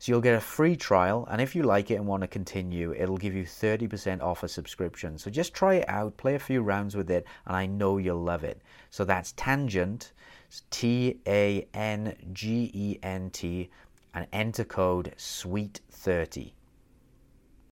So you'll get a free trial, and if you like it and want to continue, it'll give you 30% off a subscription. So just try it out, play a few rounds with it, and I know you'll love it. So that's Tangent, T A N G E N T, and enter code SWEET30.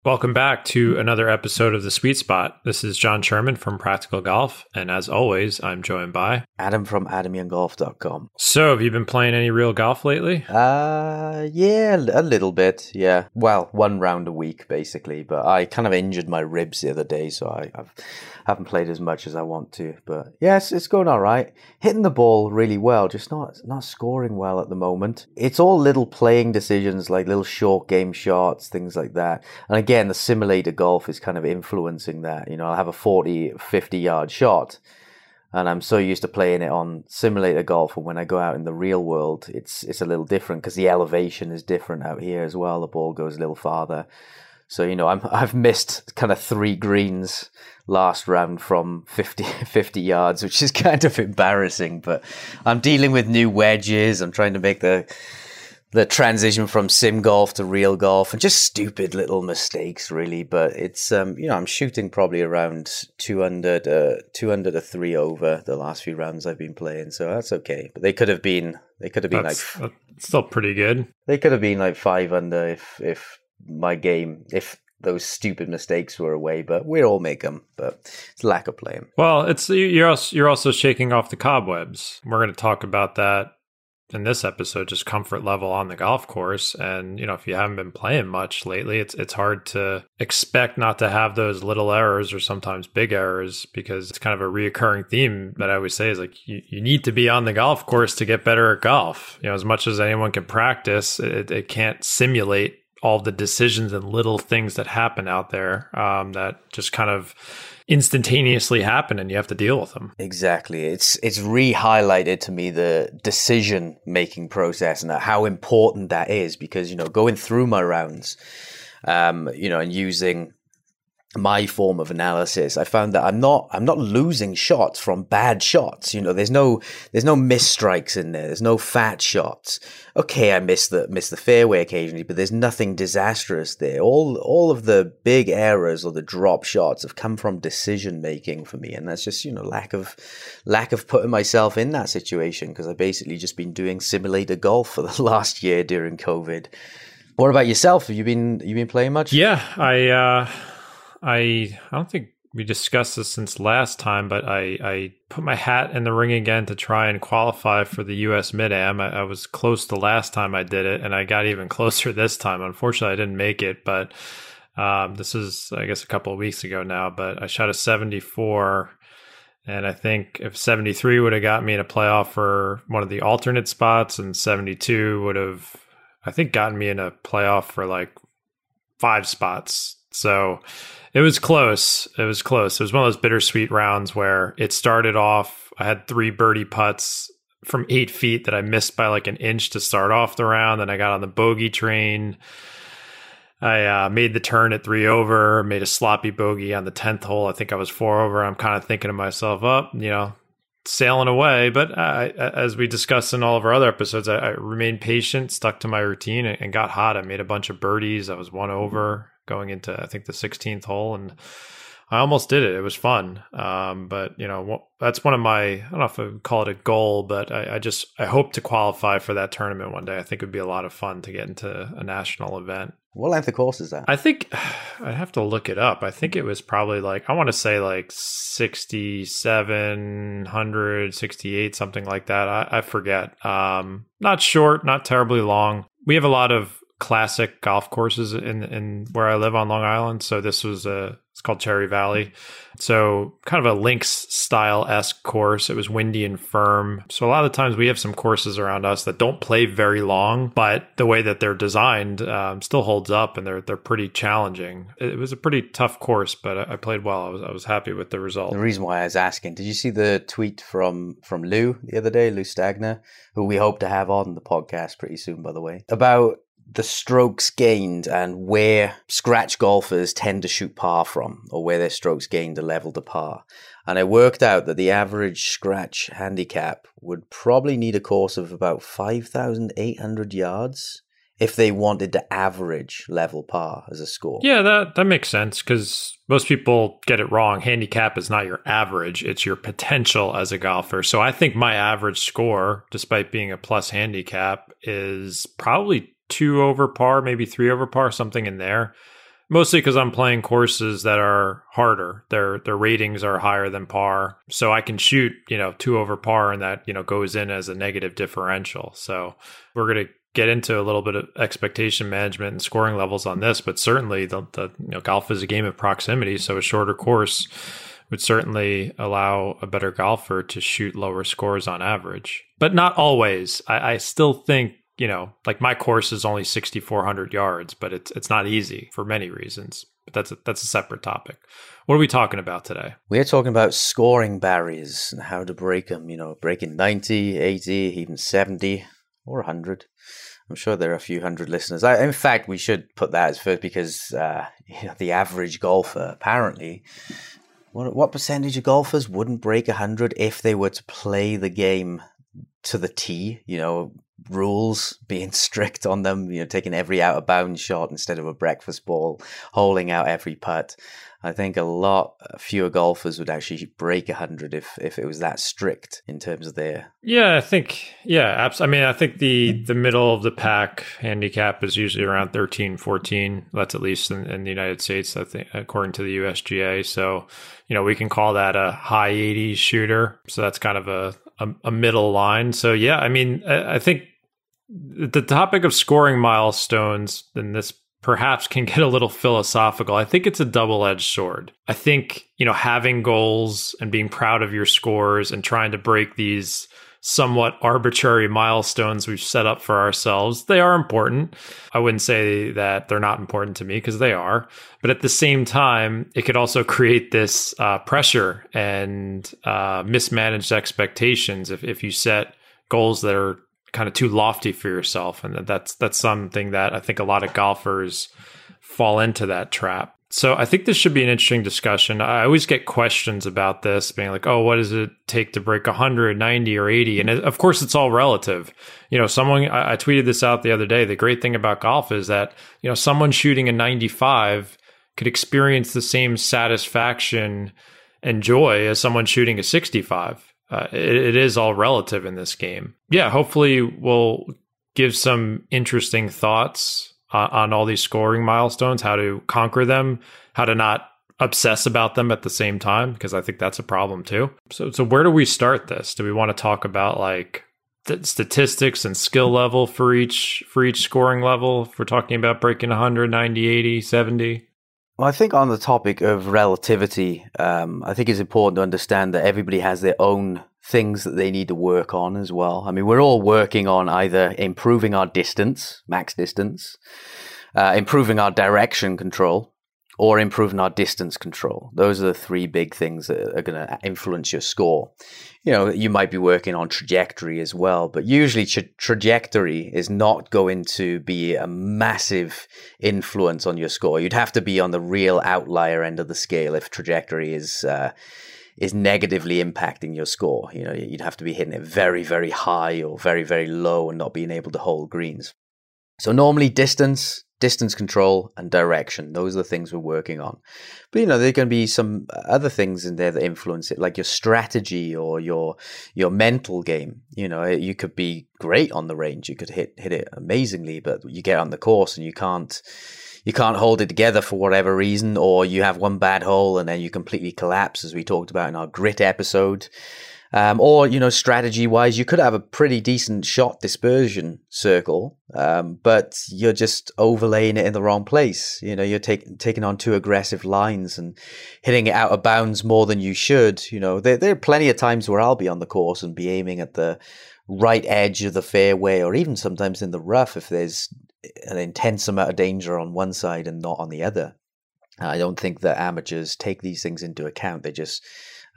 Welcome back to another episode of The Sweet Spot. This is Jon Sherman from Practical Golf, and as always, I'm joined by Adam from AdamYoungGolf.com. So, have you been playing any real golf lately? Uh, yeah, a little bit, yeah. Well, one round a week, basically, but I kind of injured my ribs the other day, so I, I've haven't played as much as I want to, but yes, it's going all right. Hitting the ball really well, just not not scoring well at the moment. It's all little playing decisions, like little short game shots, things like that. And again, the simulator golf is kind of influencing that. You know, I have a 40, 50 yard shot, and I'm so used to playing it on simulator golf. And when I go out in the real world, it's it's a little different because the elevation is different out here as well. The ball goes a little farther. So you know, I'm I've missed kind of three greens last round from 50, 50 yards, which is kind of embarrassing. But I'm dealing with new wedges. I'm trying to make the the transition from sim golf to real golf, and just stupid little mistakes, really. But it's um, you know, I'm shooting probably around two under to two under to three over the last few rounds I've been playing, so that's okay. But they could have been they could have been That's, like that's still pretty good. they could have been like five under if if my game if those stupid mistakes were away. But we all make them. But it's lack of playing. Well, it's you're also, you're also shaking off the cobwebs. We're going to talk about that in this episode, just comfort level on the golf course. And you know, if you haven't been playing much lately, it's it's hard to expect not to have those little errors or sometimes big errors because it's kind of a reoccurring theme that I always say is like you, you need to be on the golf course to get better at golf. You know, as much as anyone can practice, it, it can't simulate all the decisions and little things that happen out there um, that just kind of instantaneously happen and you have to deal with them. Exactly. It's it's re-highlighted to me the decision making process and how important that is because you know going through my rounds, um, you know, and using my form of analysis, I found that I'm not I'm not losing shots from bad shots. You know, there's no there's no miss strikes in there. There's no fat shots. Okay, I miss the miss the fairway occasionally, but there's nothing disastrous there. All all of the big errors or the drop shots have come from decision making for me, and that's just you know lack of lack of putting myself in that situation because I've basically just been doing simulator golf for the last year during COVID. What about yourself? Have you been you been playing much? Yeah, I. uh I I don't think we discussed this since last time, but I, I put my hat in the ring again to try and qualify for the U.S. Mid Am. I, I, was close the last time I did it, and I got even closer this time. Unfortunately, I didn't make it, but um, this is, I guess, a couple of weeks ago now. But I shot a 74, and I think if 73 would have got me in a playoff for one of the alternate spots, and 72 would have, I think, gotten me in a playoff for like five spots. So it was close. It was close. It was one of those bittersweet rounds where it started off. I had three birdie putts from eight feet that I missed by like an inch to start off the round. Then I got on the bogey train. I uh, made the turn at three over, made a sloppy bogey on the 10th hole. I think I was four over. I'm kind of thinking to myself, up, oh, you know, sailing away. But as we discussed in all of our other episodes, I, I remained patient, stuck to my routine, and, and, got hot. I made a bunch of birdies. I was one over going into I think the 16th hole, and I almost did it. It was fun. Um, but you know, that's one of my, I don't know if I would call it a goal, but I, I, just, I hope to qualify for that tournament one day. I think it would be a lot of fun to get into a national event. What length of course is that? I think I'd have to look it up. I think it was probably like, I want to say like 6,700, 68, something like that. I, I forget. Um, not short, not terribly long. We have a lot of classic golf courses in in where I live on Long Island. So this was a it's called Cherry Valley. So kind of a links style esque course. It was windy and firm. So a lot of times we have some courses around us that don't play very long, but the way that they're designed um, still holds up, and they're they're pretty challenging. It was a pretty tough course, but I, I played well. I was I was happy with the result. The reason why I was asking, did you see the tweet from from Lou the other day, Lou Stagner, who we hope to have on the podcast pretty soon, by the way, about the strokes gained and where scratch golfers tend to shoot par from, or where their strokes gained are level to par. And I worked out that the average scratch handicap would probably need a course of about 5,800 yards if they wanted to average level par as a score. Yeah, that, that makes sense because most people get it wrong. Handicap is not your average, it's your potential as a golfer. So I think my average score, despite being a plus handicap, is probably two over par, maybe three over par, something in there. Mostly because I'm playing courses that are harder. Their their ratings are higher than par, so I can shoot you know two over par, and that you know goes in as a negative differential. So we're gonna get into a little bit of expectation management and scoring levels on this, but certainly the, the you know golf is a game of proximity, so a shorter course would certainly allow a better golfer to shoot lower scores on average, but not always. I, I still think you know, like my course is only 6,400 yards, but it's it's not easy for many reasons. But that's a, that's a separate topic. What are we talking about today? We're talking about scoring barriers and how to break them. You know, breaking 90, 80, even 70 or 100. I'm sure there are a few hundred listeners. I, in fact, we should put that as first because uh, you know the average golfer apparently. What, what percentage of golfers wouldn't break 100 if they were to play the game to the T, you know, rules being strict on them, you know, taking every out of bounds shot instead of a breakfast ball, holding out every putt. I think a lot uh, fewer golfers would actually break 100 if, if it was that strict in terms of their. Yeah, I think, yeah, abs- I mean, I think the, hmm. the middle of the pack handicap is usually around 13, 14. That's at least in, in the United States, I think, according to the USGA. So, you know, we can call that a high 80s shooter. So that's kind of a, a, a middle line. So yeah, I mean, I, I think the topic of scoring milestones and this perhaps can get a little philosophical. I think it's a double edged sword. I think, you know, having goals and being proud of your scores and trying to break these somewhat arbitrary milestones we've set up for ourselves, they are important. I wouldn't say that they're not important to me because they are. But at the same time, it could also create this uh, pressure and uh, mismanaged expectations if, if you set goals that are kind of too lofty for yourself. And that's, that's something that I think a lot of golfers fall into that trap. So I think this should be an interesting discussion. I always get questions about this being like, "Oh, what does it take to break 100, 90 or 80?" And of course, it's all relative. You know, someone I, I tweeted this out the other day. The great thing about golf is that, you know, someone shooting a 95 could experience the same satisfaction and joy as someone shooting a 65. Uh, it, it is all relative in this game. Yeah, hopefully we'll give some interesting thoughts uh, on all these scoring milestones, how to conquer them, how to not obsess about them at the same time, because I think that's a problem too. So, so where do we start this? Do we want to talk about like th- statistics and skill level for each for each scoring level? If we're talking about breaking 100, 90, 80, 70. Well, I think on the topic of relativity, um, I think it's important to understand that everybody has their own things that they need to work on as well. I mean, we're all working on either improving our distance, max distance, uh, improving our direction control, or improving our distance control. Those are the three big things that are going to influence your score. You know, you might be working on trajectory as well, but usually tra- trajectory is not going to be a massive influence on your score. You'd have to be on the real outlier end of the scale if trajectory is uh, is negatively impacting your score. You know, you'd have to be hitting it very, very high or very, very low and not being able to hold greens. So normally distance, distance control, and direction. Those are the things we're working on. But you know, there are going to be some other things in there that influence it, like your strategy or your your mental game. You know, you could be great on the range, you could hit hit it amazingly, but you get on the course and you can't you can't hold it together for whatever reason, or you have one bad hole and then you completely collapse, as we talked about in our grit episode. Um, or, you know, strategy wise, you could have a pretty decent shot dispersion circle, um, but you're just overlaying it in the wrong place. You know, you're take, taking on too aggressive lines and hitting it out of bounds more than you should. You know, there, there are plenty of times where I'll be on the course and be aiming at the right edge of the fairway or even sometimes in the rough if there's an intense amount of danger on one side and not on the other. I don't think that amateurs take these things into account. They just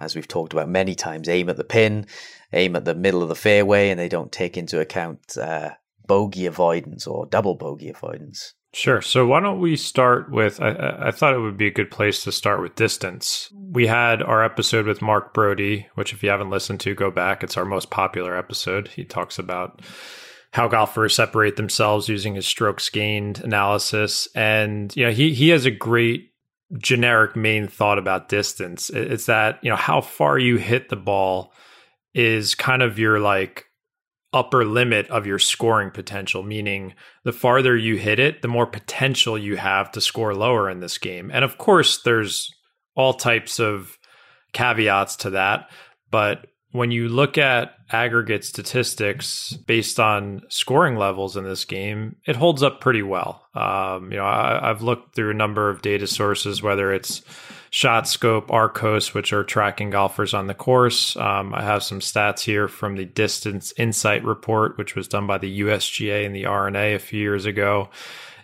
as we've talked about many times, aim at the pin, aim at the middle of the fairway, and they don't take into account uh, bogey avoidance or double bogey avoidance. Sure. So why don't we start with? I, I, thought it would be a good place to start with distance. We had our episode with Mark Broadie, which if you haven't listened to, go back. It's our most popular episode. He talks about how golfers separate themselves using his strokes gained analysis, and you know he he has a great generic main thought about distance. It's that, you know, how far you hit the ball is kind of your like upper limit of your scoring potential, meaning the farther you hit it, the more potential you have to score lower in this game. And of course, there's all types of caveats to that. But when you look at aggregate statistics based on scoring levels in this game, it holds up pretty well. Um, you know, I, have looked through a number of data sources, whether it's ShotScope, Arccos, which are tracking golfers on the course. Um, I have some stats here from the Distance Insight report, which was done by the USGA and the R&A a few years ago.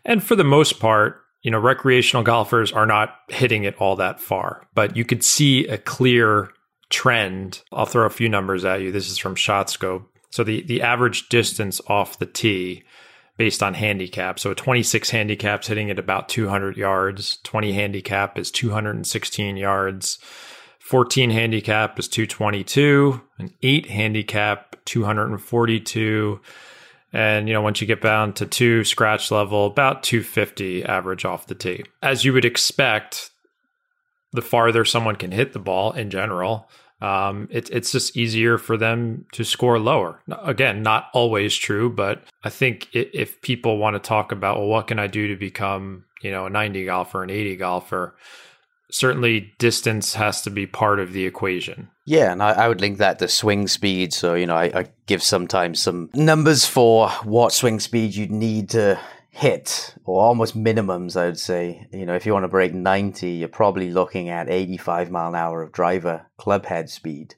And for the most part, you know, recreational golfers are not hitting it all that far, but you could see a clear trend, I'll throw a few numbers at you. This is from ShotScope. So the, the average distance off the tee based on handicap. So a 26 handicap's hitting at about 200 yards. 20 handicap is 216 yards. 14 handicap is 222. An 8 handicap, 242. And, you know, once you get down to two scratch level, about 250 average off the tee. As you would expect, the farther someone can hit the ball in general, um, it, it's just easier for them to score lower. Again, not always true, but I think if people want to talk about, well, what can I do to become, you know, a 90 golfer, an 80 golfer, certainly distance has to be part of the equation. Yeah, and I, I, would link that to swing speed. So, you know, I, I give sometimes some numbers for what swing speed you'd need to hit or almost minimums i would say. You know if you want to break 90 you're probably looking at 85 mile an hour of driver club head speed.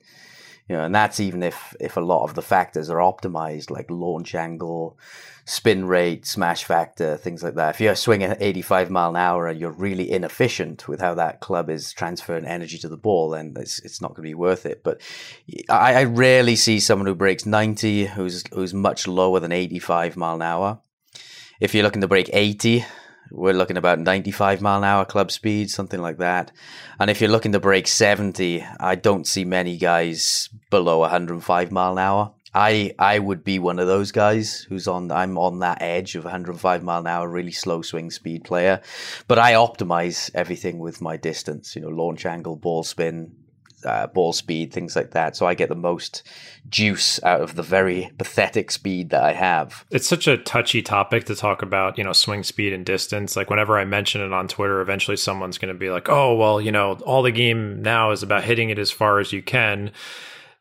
You know and that's even if if a lot of the factors are optimized like launch angle spin rate smash factor things like that. If you're swinging at 85 mile an hour and you're really inefficient with how that club is transferring energy to the ball then it's, it's not going to be worth it. But I, I rarely see someone who breaks 90 who's who's much lower than 85 mile an hour if you're looking to break 80, we're looking about 95 mile an hour club speed, something like that. And if you're looking to break 70, I don't see many guys below 105 mile an hour. I I would be one of those guys who's on I'm on that edge of 105 mile an hour, really slow swing speed player. But I optimize everything with my distance, you know, launch angle, ball spin, uh, ball speed, things like that. So I get the most juice out of the very pathetic speed that I have. It's such a touchy topic to talk about, you know, swing speed and distance. Like whenever I mention it on Twitter, eventually someone's going to be like, "Oh, well, you know, all the game now is about hitting it as far as you can."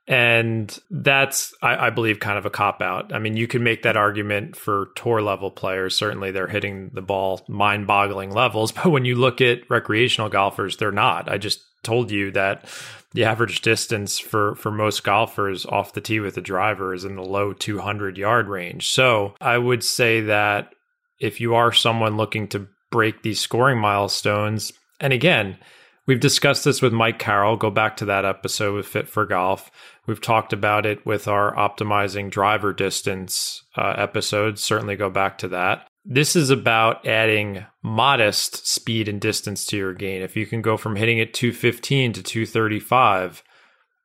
And that's, I, I, believe, kind of a cop out. I mean, you can make that argument for tour level players. Certainly, they're hitting the ball mind boggling levels. But when you look at recreational golfers, they're not. I just told you that the average distance for for most golfers off the tee with the driver is in the low 200 yard range. So I would say that if you are someone looking to break these scoring milestones, and again, we've discussed this with Mike Carroll. Go back to that episode with Fit for Golf. We've talked about it with our optimizing driver distance uh, episodes. Certainly go back to that. This is about adding modest speed and distance to your game. If you can go from hitting it 215 to 235,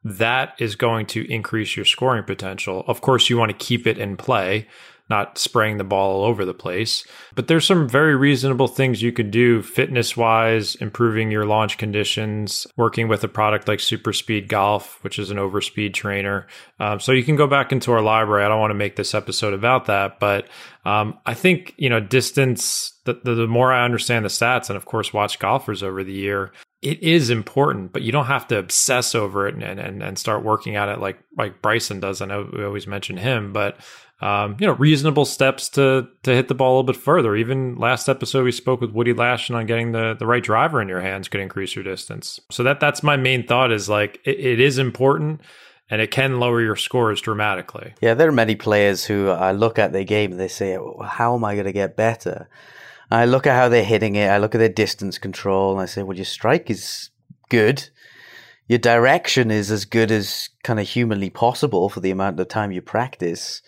that is going to increase your scoring potential. Of course, you want to keep it in play not spraying the ball all over the place. But there's some very reasonable things you could do fitness wise, improving your launch conditions, working with a product like Super Speed Golf, which is an overspeed trainer. Um, so you can go back into our library. I don't want to make this episode about that, but um, I think, you know, distance, the, the, the more I understand the stats and of course watch golfers over the year, it is important, but you don't have to obsess over it and, and, and start working at it like like Bryson does. I know we always mention him, but um, you know, reasonable steps to to hit the ball a little bit further. Even last episode, we spoke with Woody Lashen on getting the the right driver in your hands could increase your distance. So that that's my main thought is like it, it is important and it can lower your scores dramatically. Yeah, there are many players who I look at their game and they say, "How am I going to get better?" I look at how they're hitting it. I look at their distance control, and I say, "Well, your strike is good." Your direction is as good as kind of humanly possible for the amount of time you practice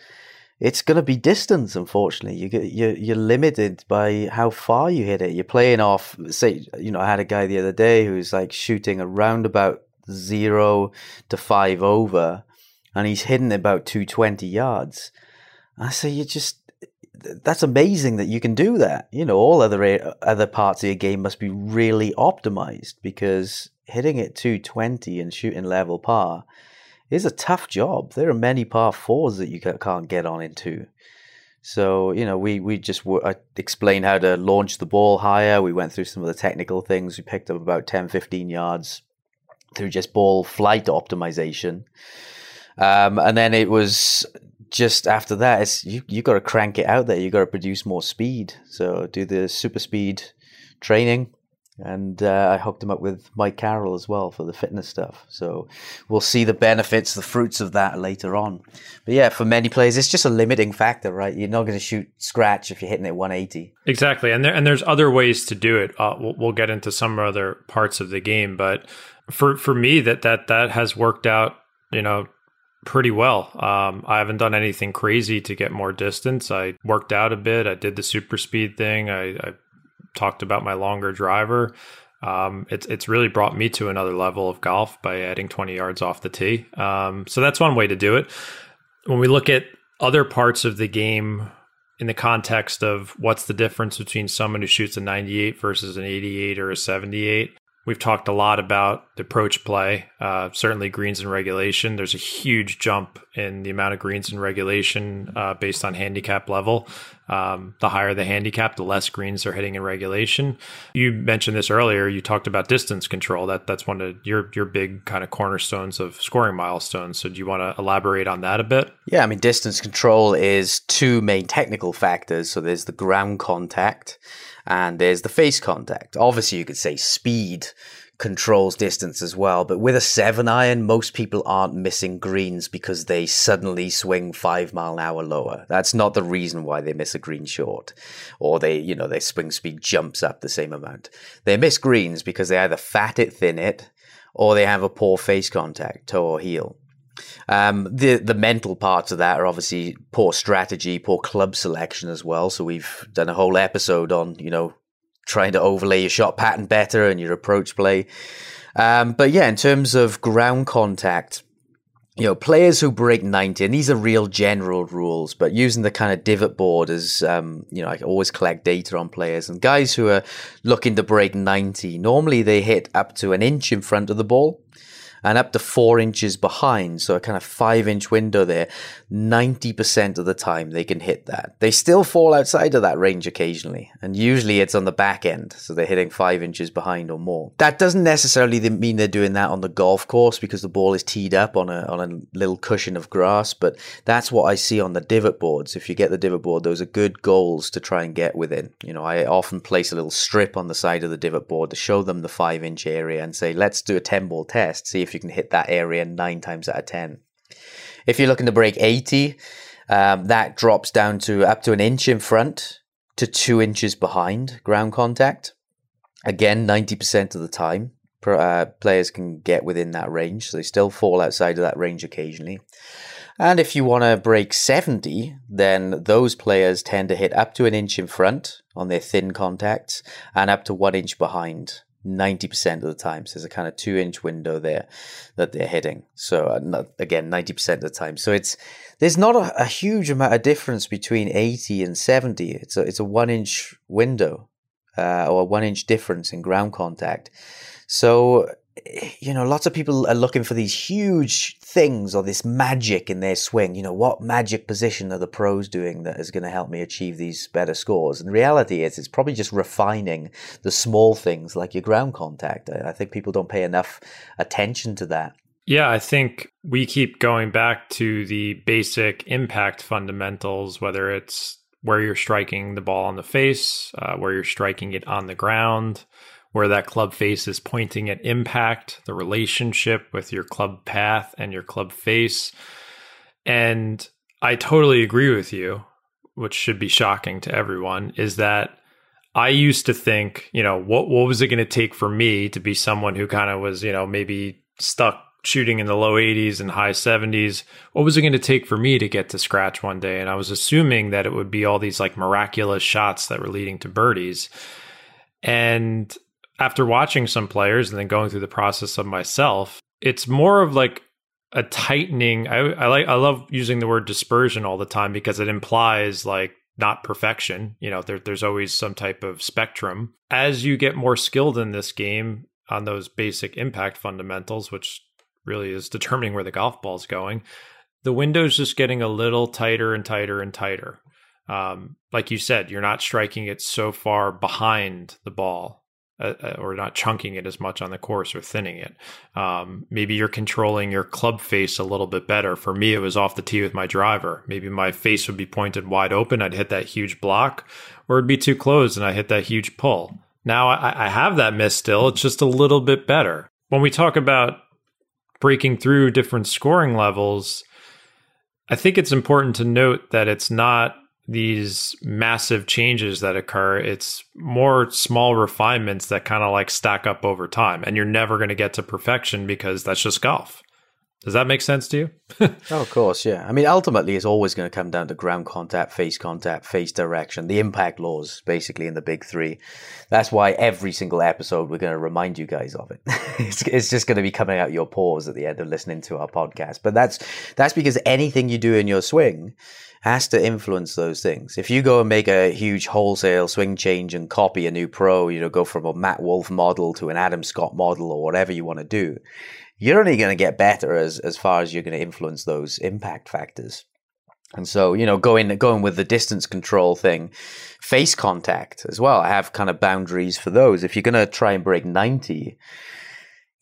it's going to be distance. Unfortunately, you get you're, you're limited by how far you hit it. You're playing off. Say, you know, I had a guy the other day who's like shooting around about zero to five over, and he's hitting about two twenty yards. I say, you just that's amazing that you can do that. You know, all other other parts of your game must be really optimized because hitting it 220 and shooting level par is a tough job. There are many par fours that you can't get on into. So you know, we we just I explained how to launch the ball higher. We went through some of the technical things. We picked up about 10, 15 yards through just ball flight optimization. Um, and then it was just after that, it's you you got to crank it out there. You got to produce more speed. So do the super speed training and uh, I hooked him up with Mike Carroll as well for the fitness stuff. So we'll see the benefits, the fruits of that later on. But yeah, for many players, it's just a limiting factor, right? You're not going to shoot scratch if you're hitting it 180. Exactly, and there and there's other ways to do it. Uh, we'll, we'll get into some other parts of the game, but for for me, that that that has worked out. You know, pretty well. Um, I haven't done anything crazy to get more distance. I worked out a bit. I did the super speed thing. I, I talked about my longer driver. Um, it's it's really brought me to another level of golf by adding 20 yards off the tee. Um, so that's one way to do it. When we look at other parts of the game in the context of what's the difference between someone who shoots a 98 versus an 88 or a 78, We've talked a lot about the approach play, uh, certainly greens and regulation. There's a huge jump in the amount of greens and regulation uh, based on handicap level. Um, the higher the handicap, the less greens they're hitting in regulation. You mentioned this earlier. You talked about distance control. That that's one of your your big kind of cornerstones of scoring milestones. So do you want to elaborate on that a bit? Yeah, I mean, distance control is two main technical factors. So there's the ground contact and there's the face contact. Obviously, you could say speed controls distance as well, but with a seven iron, most people aren't missing greens because they suddenly swing five mile an hour lower. That's not the reason why they miss a green short, or they, you know, their swing speed jumps up the same amount. They miss greens because they either fat it, thin it, or they have a poor face contact, toe or heel. Um, the the mental parts of that are obviously poor strategy, poor club selection as well. So we've done a whole episode on you know trying to overlay your shot pattern better and your approach play. Um, but yeah, in terms of ground contact, you know, players who break 90, and these are real general rules, but using the kind of divot board as, um, you know, I always collect data on players and guys who are looking to break 90, normally they hit up to an inch in front of the ball and up to four inches behind. So a kind of five inch window there. 90% of the time they can hit that. They still fall outside of that range occasionally. And usually it's on the back end. So they're hitting five inches behind or more. That doesn't necessarily mean they're doing that on the golf course because the ball is teed up on a, on a little cushion of grass. But that's what I see on the divot boards. If you get the divot board, those are good goals to try and get within. You know, I often place a little strip on the side of the divot board to show them the five inch area and say, let's do a 10 ball test. See if you can hit that area nine times out of 10. If you're looking to break 80, um, that drops down to up to an inch in front to two inches behind ground contact. Again, 90% of the time, uh, players can get within that range. So they still fall outside of that range occasionally. And if you want to break 70, then those players tend to hit up to an inch in front on their thin contacts and up to one inch behind 90% of the time. So there's a kind of two inch window there that they're hitting. So uh, again, 90% of the time. So it's, there's not a, a, huge amount of difference between 80 and 70. It's a, it's a one inch window uh, or a one inch difference in ground contact. So you know, lots of people are looking for these huge things or this magic in their swing. You know, what magic position are the pros doing that is going to help me achieve these better scores? And the reality is, it's probably just refining the small things like your ground contact. I think people don't pay enough attention to that. Yeah, I think we keep going back to the basic impact fundamentals, whether it's where you're striking the ball on the face, uh, where you're striking it on the ground where that club face is pointing at impact, the relationship with your club path and your club face. And I totally agree with you, which should be shocking to everyone, is that I used to think, you know, what what was it going to take for me to be someone who kind of was, you know, maybe stuck shooting in the low 80s and high 70s. What was it going to take for me to get to scratch one day? And I was assuming that it would be all these like miraculous shots that were leading to birdies. And after watching some players and then going through the process of myself, it's more of like a tightening. I, I like I love using the word dispersion all the time because it implies like not perfection. You know, there, there's always some type of spectrum. As you get more skilled in this game on those basic impact fundamentals, which really is determining where the golf ball is going, the window's just getting a little tighter and tighter and tighter. Um, like you said, you're not striking it so far behind the ball uh, uh, or not chunking it as much on the course or thinning it. Um, maybe you're controlling your club face a little bit better. For me, it was off the tee with my driver. Maybe my face would be pointed wide open. I'd hit that huge block, or it'd be too closed and I hit that huge pull. Now I, I have that miss still. It's just a little bit better. When we talk about breaking through different scoring levels, I think it's important to note that it's not these massive changes that occur. It's more small refinements that kind of like stack up over time. And you're never going to get to perfection because that's just golf. Does that make sense to you? oh, of course, yeah. I mean, ultimately, it's always going to come down to ground contact, face contact, face direction, the impact laws, basically, in the big three. That's why every single episode we're going to remind you guys of it. it's, it's just going to be coming out your pores at the end of listening to our podcast. But that's that's because anything you do in your swing has to influence those things. If you go and make a huge wholesale swing change and copy a new pro, you know, go from a Matt Wolff model to an Adam Scott model or whatever you want to do, you're only going to get better as as far as you're going to influence those impact factors. And so, you know, going going with the distance control thing, face contact as well. I have kind of boundaries for those. If you're going to try and break 90,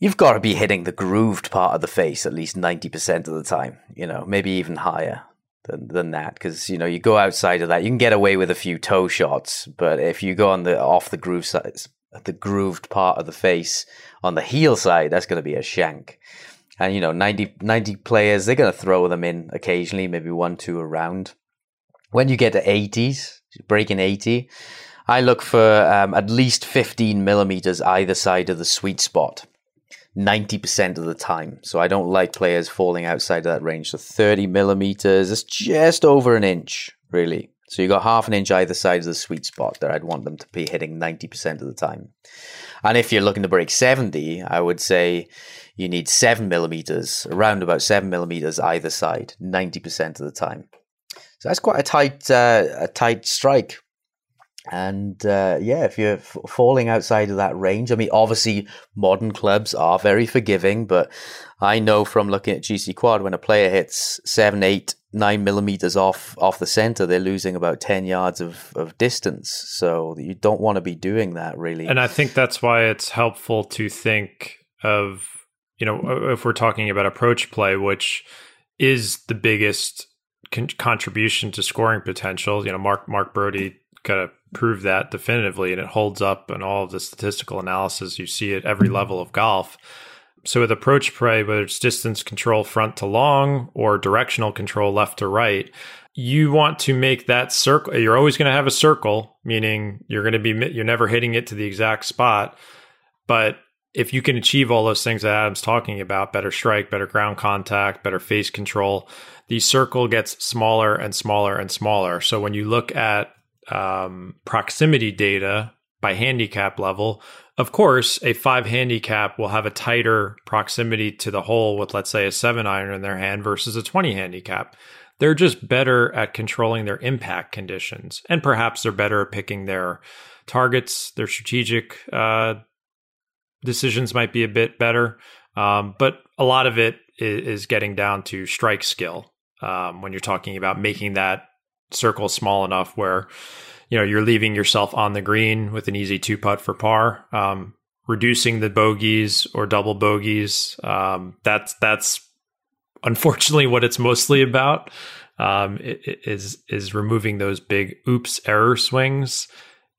you've got to be hitting the grooved part of the face at least 90% of the time, you know, maybe even higher than, than that because you know you go outside of that you can get away with a few toe shots but if you go on the off the groove side the grooved part of the face on the heel side that's going to be a shank and you know 90, 90 players they're going to throw them in occasionally maybe one two around when you get to 80s breaking 80 i look for um, at least 15 millimeters either side of the sweet spot 90% of the time. So I don't like players falling outside of that range. So 30 millimeters is just over an inch, really. So you got half an inch either side of the sweet spot that I'd want them to be hitting 90% of the time. And if you're looking to break 70, I would say you need seven millimeters, around about seven millimeters either side, 90% of the time. So that's quite a tight, uh, a tight strike. And uh, yeah, if you're f- falling outside of that range, I mean, obviously modern clubs are very forgiving, but I know from looking at GC Quad when a player hits seven, eight, nine millimeters off off the center, they're losing about ten yards of, of distance. So you don't want to be doing that really. And I think that's why it's helpful to think of you know if we're talking about approach play, which is the biggest con- contribution to scoring potential. You know, Mark Mark Broadie kind of prove that definitively, and it holds up in all of the statistical analysis you see at every level of golf. So with approach play, whether it's distance control front to long or directional control left to right, you want to make that circle. You're always going to have a circle, meaning you're going to be you're never hitting it to the exact spot. But if you can achieve all those things that Adam's talking about, better strike, better ground contact, better face control, the circle gets smaller and smaller and smaller. So when you look at um, proximity data by handicap level. Of course, a five handicap will have a tighter proximity to the hole with, let's say, a seven iron in their hand versus a 20 handicap. They're just better at controlling their impact conditions. And perhaps they're better at picking their targets, their strategic uh, decisions might be a bit better. Um, but a lot of it is, getting down to strike skill um, when you're talking about making that circle small enough where you know you're leaving yourself on the green with an easy two putt for par. Um, reducing the bogeys or double bogeys. Um, that's that's unfortunately what it's mostly about. Um, is is removing those big oops error swings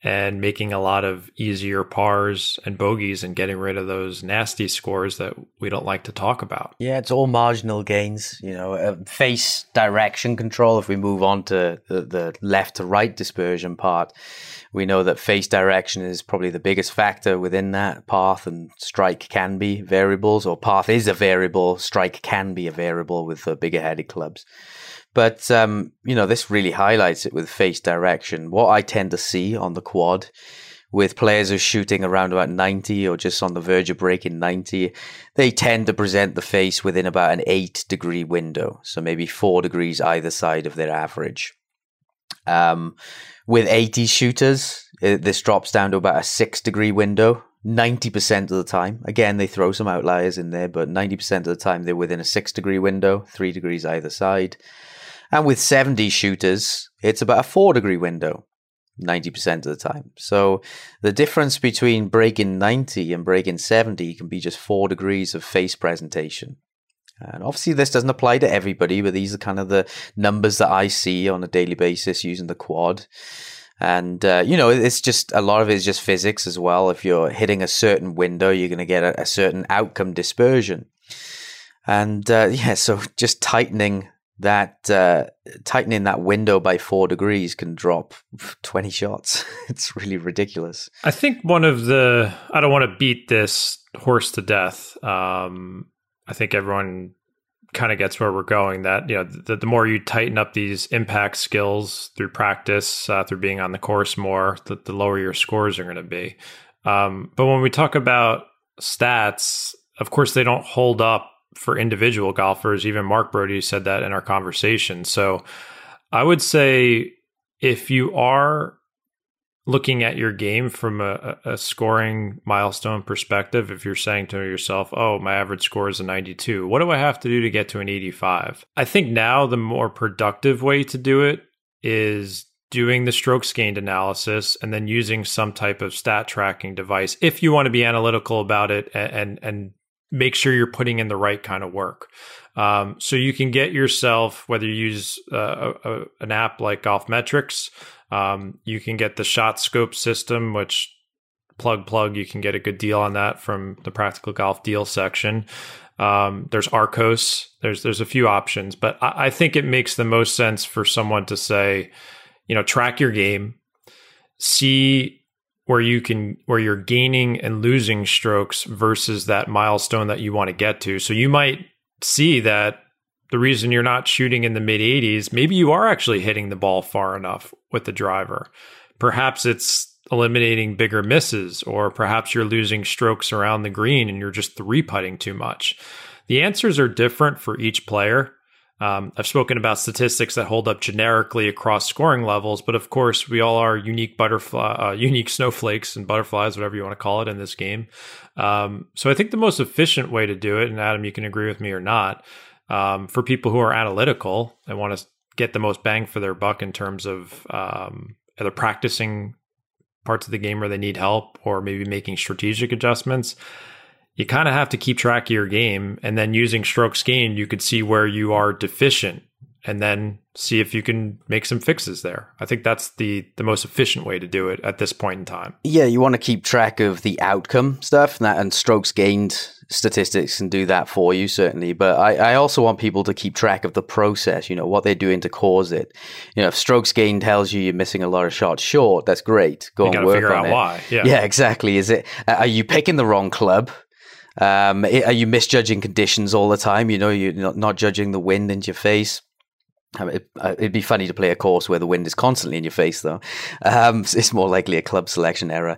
and making a lot of easier pars and bogeys and getting rid of those nasty scores that we don't like to talk about. Yeah, it's all marginal gains. You know, uh, face direction control. If we move on to the, the left to right dispersion part, we know that face direction is probably the biggest factor within that. Path and strike can be variables, or path is a variable, strike can be a variable with the bigger headed clubs. But um, you know, this really highlights it with face direction. What I tend to see on the quad with players who are shooting around about 90 or just on the verge of breaking 90, they tend to present the face within about an eight degree window. So maybe four degrees either side of their average. Um, with 80 shooters, it, this drops down to about a six degree window. 90% of the time. Again, they throw some outliers in there, but 90% of the time they're within a six degree window, three degrees either side. And with 70 shooters, it's about a four degree window 90% of the time. So the difference between breaking 90 and breaking 70 can be just four degrees of face presentation. And obviously, this doesn't apply to everybody, but these are kind of the numbers that I see on a daily basis using the quad. And, uh, you know, it's just a lot of it is just physics as well. If you're hitting a certain window, you're going to get a, a, certain outcome dispersion. And, uh, yeah, so just tightening that uh, tightening that window by four degrees can drop 20 shots. it's really ridiculous. I think one of the, I don't want to beat this horse to death. Um, I think everyone kind of gets where we're going that, you know, the, the more you tighten up these impact skills through practice, uh, through being on the course more, the, the lower your scores are going to be. Um, but when we talk about stats, of course, they don't hold up for individual golfers. Even Mark Broadie said that in our conversation. So I would say if you are looking at your game from a, a, scoring milestone perspective, if you're saying to yourself, oh, my average score is a 92, what do I have to do to get to an 85? I think now the more productive way to do it is doing the strokes gained analysis and then using some type of stat tracking device if you want to be analytical about it and, and, and make sure you're putting in the right kind of work. Um, so you can get yourself, whether you use uh, a, a, an app like Golf Metrics, um, you can get the Shot Scope system, which plug plug you can get a good deal on that from the Practical Golf deal section. Um, there's Arccos. There's there's a few options, but I, I think it makes the most sense for someone to say, you know, track your game, see where you can where you're gaining and losing strokes versus that milestone that you want to get to. So you might see that the reason you're not shooting in the mid 80s, maybe you are actually hitting the ball far enough with the driver. Perhaps it's eliminating bigger misses, or perhaps you're losing strokes around the green and you're just three putting too much. The answers are different for each player. Um, I've spoken about statistics that hold up generically across scoring levels, but of course, we all are unique butterfly, uh, unique snowflakes and butterflies, whatever you want to call it, in this game. Um, so I think the most efficient way to do it, and Adam, you can agree with me or not, um, for people who are analytical and want to get the most bang for their buck in terms of um, either practicing parts of the game where they need help or maybe making strategic adjustments you kind of have to keep track of your game and then using strokes gained you could see where you are deficient and then see if you can make some fixes there. I think that's the the most efficient way to do it at this point in time. Yeah, you want to keep track of the outcome stuff and, that, and strokes gained statistics can do that for you certainly. But I, I also want people to keep track of the process. You know what they're doing to cause it. You know, if strokes gained tells you you're missing a lot of shots short, that's great. Go you and work on it. Why? Yeah. yeah, exactly. Is it are you picking the wrong club? Um, are you misjudging conditions all the time? You know, you're not, not judging the wind into your face. It, would be funny to play a course where the wind is constantly in your face, though. Um, it's more likely a club selection error,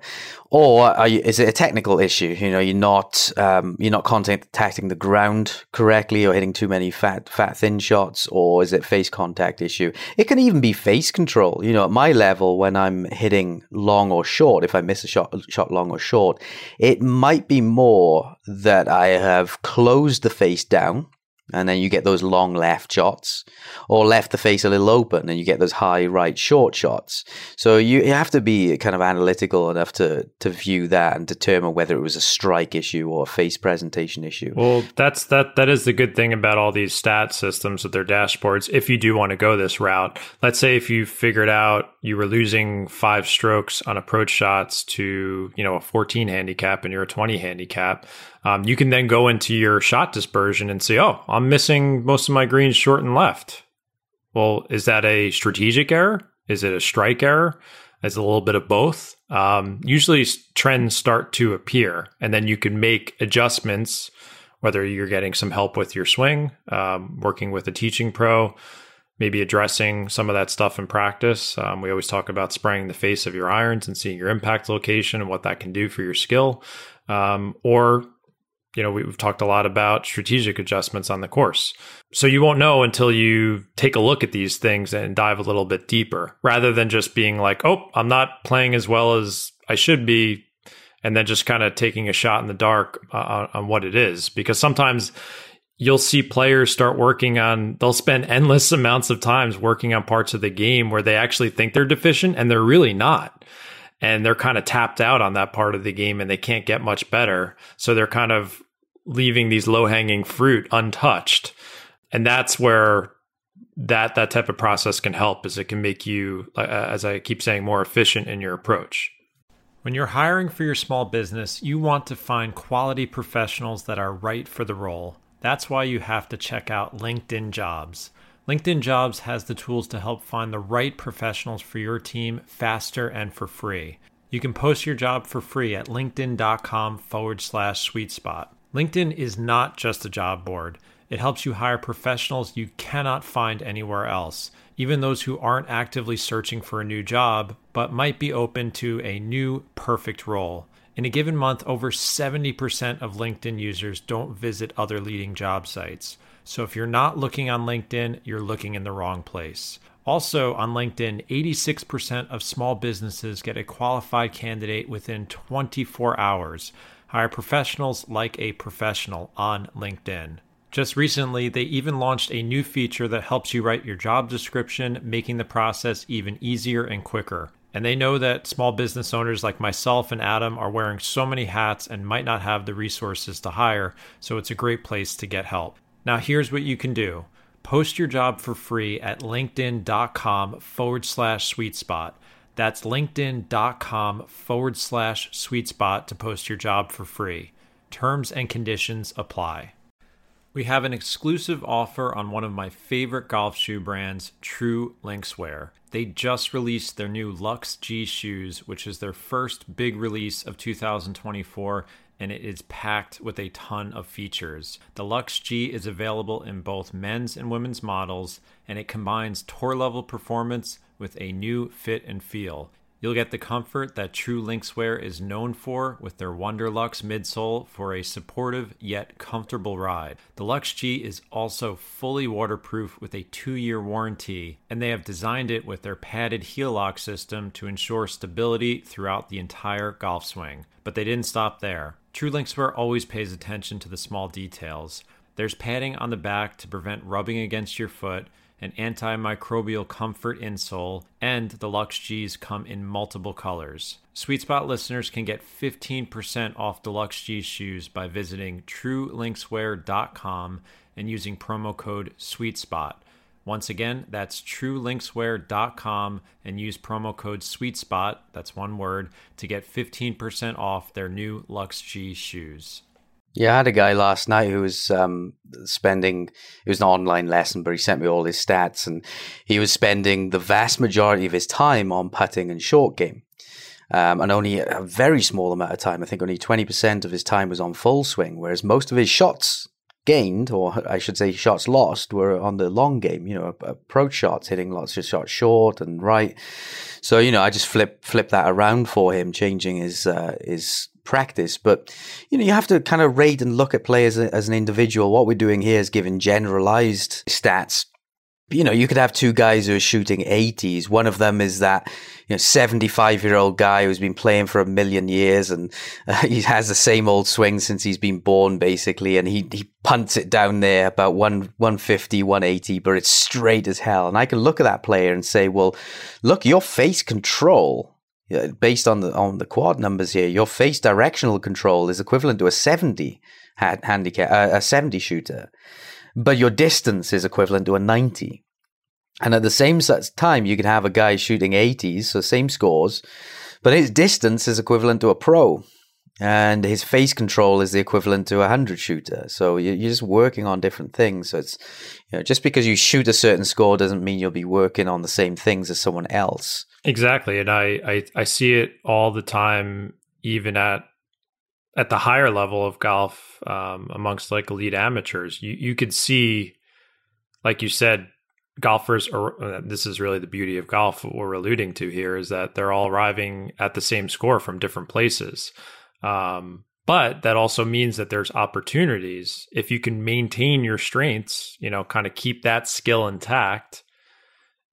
or you, is it a technical issue? You know, you're not um, you're not contacting the ground correctly, or hitting too many fat fat thin shots, or is it face contact issue? It can even be face control. You know, at my level, when I'm hitting long or short, if I miss a shot shot long or short, it might be more that I have closed the face down and then you get those long left shots or left the face a little open and you get those high right short shots. So you, you have to be kind of analytical enough to to view that and determine whether it was a strike issue or a face presentation issue. Well that's that that is the good thing about all these stat systems with their dashboards. If you do want to go this route let's say if you figured out you were losing five strokes on approach shots to you know a 14 handicap and you're a 20 handicap um, you can then go into your shot dispersion and say, oh, I'm missing most of my greens short and left. Well, is that a strategic error? Is it a strike error? Is a little bit of both? Um, usually trends start to appear, and then you can make adjustments, whether you're getting some help with your swing, um, working with a teaching pro, maybe addressing some of that stuff in practice. Um, we always talk about spraying the face of your irons and seeing your impact location and what that can do for your skill. Um, or you know, we've talked a lot about strategic adjustments on the course. So you won't know until you take a look at these things and dive a little bit deeper rather than just being like, oh, I'm not playing as well as I should be. And then just kind of taking a shot in the dark uh, on, what it is. Because sometimes you'll see players start working on, they'll spend endless amounts of times working on parts of the game where they actually think they're deficient and they're really not and they're kind of tapped out on that part of the game and they can't get much better. So they're kind of leaving these low hanging fruit untouched. And that's where that that type of process can help is it can make you uh, as I keep saying more efficient in your approach. When you're hiring for your small business, you want to find quality professionals that are right for the role. That's why you have to check out LinkedIn Jobs. LinkedIn Jobs has the tools to help find the right professionals for your team faster and for free. You can post your job for free at linkedin.com forward slash sweet spot. LinkedIn is not just a job board. It helps you hire professionals you cannot find anywhere else, even those who aren't actively searching for a new job, but might be open to a new perfect role. In a given month, over 70% of LinkedIn users don't visit other leading job sites. So if you're not looking on LinkedIn, you're looking in the wrong place. Also, on LinkedIn, 86% of small businesses get a qualified candidate within 24 hours. Hire professionals like a professional on LinkedIn. Just recently, they even launched a new feature that helps you write your job description, making the process even easier and quicker. And they know that small business owners like myself and Adam are wearing so many hats and might not have the resources to hire, so it's a great place to get help. Now, here's what you can do post your job for free at linkedin.com forward slash sweet spot. That's linkedin.com forward slash sweet spot to post your job for free. Terms and conditions apply. We have an exclusive offer on one of my favorite golf shoe brands, True Linkswear. They just released their new Lux G shoes, which is their first big release of 2024 and it is packed with a ton of features. The Lux G is available in both men's and women's models, and it combines tour level performance with a new fit and feel. You'll get the comfort that True Linkswear is known for with their Wonderlux midsole for a supportive yet comfortable ride. The Lux G is also fully waterproof with a two year warranty, and they have designed it with their padded heel lock system to ensure stability throughout the entire golf swing. But they didn't stop there. True Linkswear always pays attention to the small details. There's padding on the back to prevent rubbing against your foot an antimicrobial comfort insole, and the Lux G's come in multiple colors. Sweet Spot listeners can get 15% off the Lux G shoes by visiting truelinkswear.com and using promo code SweetSpot. Once again, that's truelinkswear.com and use promo code SweetSpot, that's one word, to get 15% off their new Lux G shoes. Yeah, I had a guy last night who was um, spending, it was an online lesson, but he sent me all his stats and he was spending the vast majority of his time on putting and short game. Um, and only a very small amount of time, I think only 20% of his time was on full swing, whereas most of his shots gained, or I should say, shots lost, were on the long game. You know, approach shots, hitting lots of shots short and right. So you know, I just flip flip that around for him, changing his uh, his practice. But you know, you have to kind of rate and look at players as an individual. What we're doing here is giving generalized stats you know, you could have two guys who are shooting 80s. One of them is that, you know, 75 year old guy who's been playing for a million years and uh, he has the same old swing since he's been born, basically. And he, he punts it down there about 1, 150, 180, but it's straight as hell. And I can look at that player and say, well, look, your face control, based on the, on the quad numbers here, your face directional control is equivalent to a 70 handicap, uh, a 70 shooter but your distance is equivalent to a 90. And at the same time, you can have a guy shooting 80s, so same scores, but his distance is equivalent to a pro. And his face control is the equivalent to a 100 shooter. So you're just working on different things. So it's, you know, just because you shoot a certain score doesn't mean you'll be working on the same things as someone else. Exactly. And I, I, I see it all the time, even at at the higher level of golf um, amongst like elite amateurs you you could see like you said golfers are uh, this is really the beauty of golf what we're alluding to here is that they're all arriving at the same score from different places um, but that also means that there's opportunities if you can maintain your strengths you know kind of keep that skill intact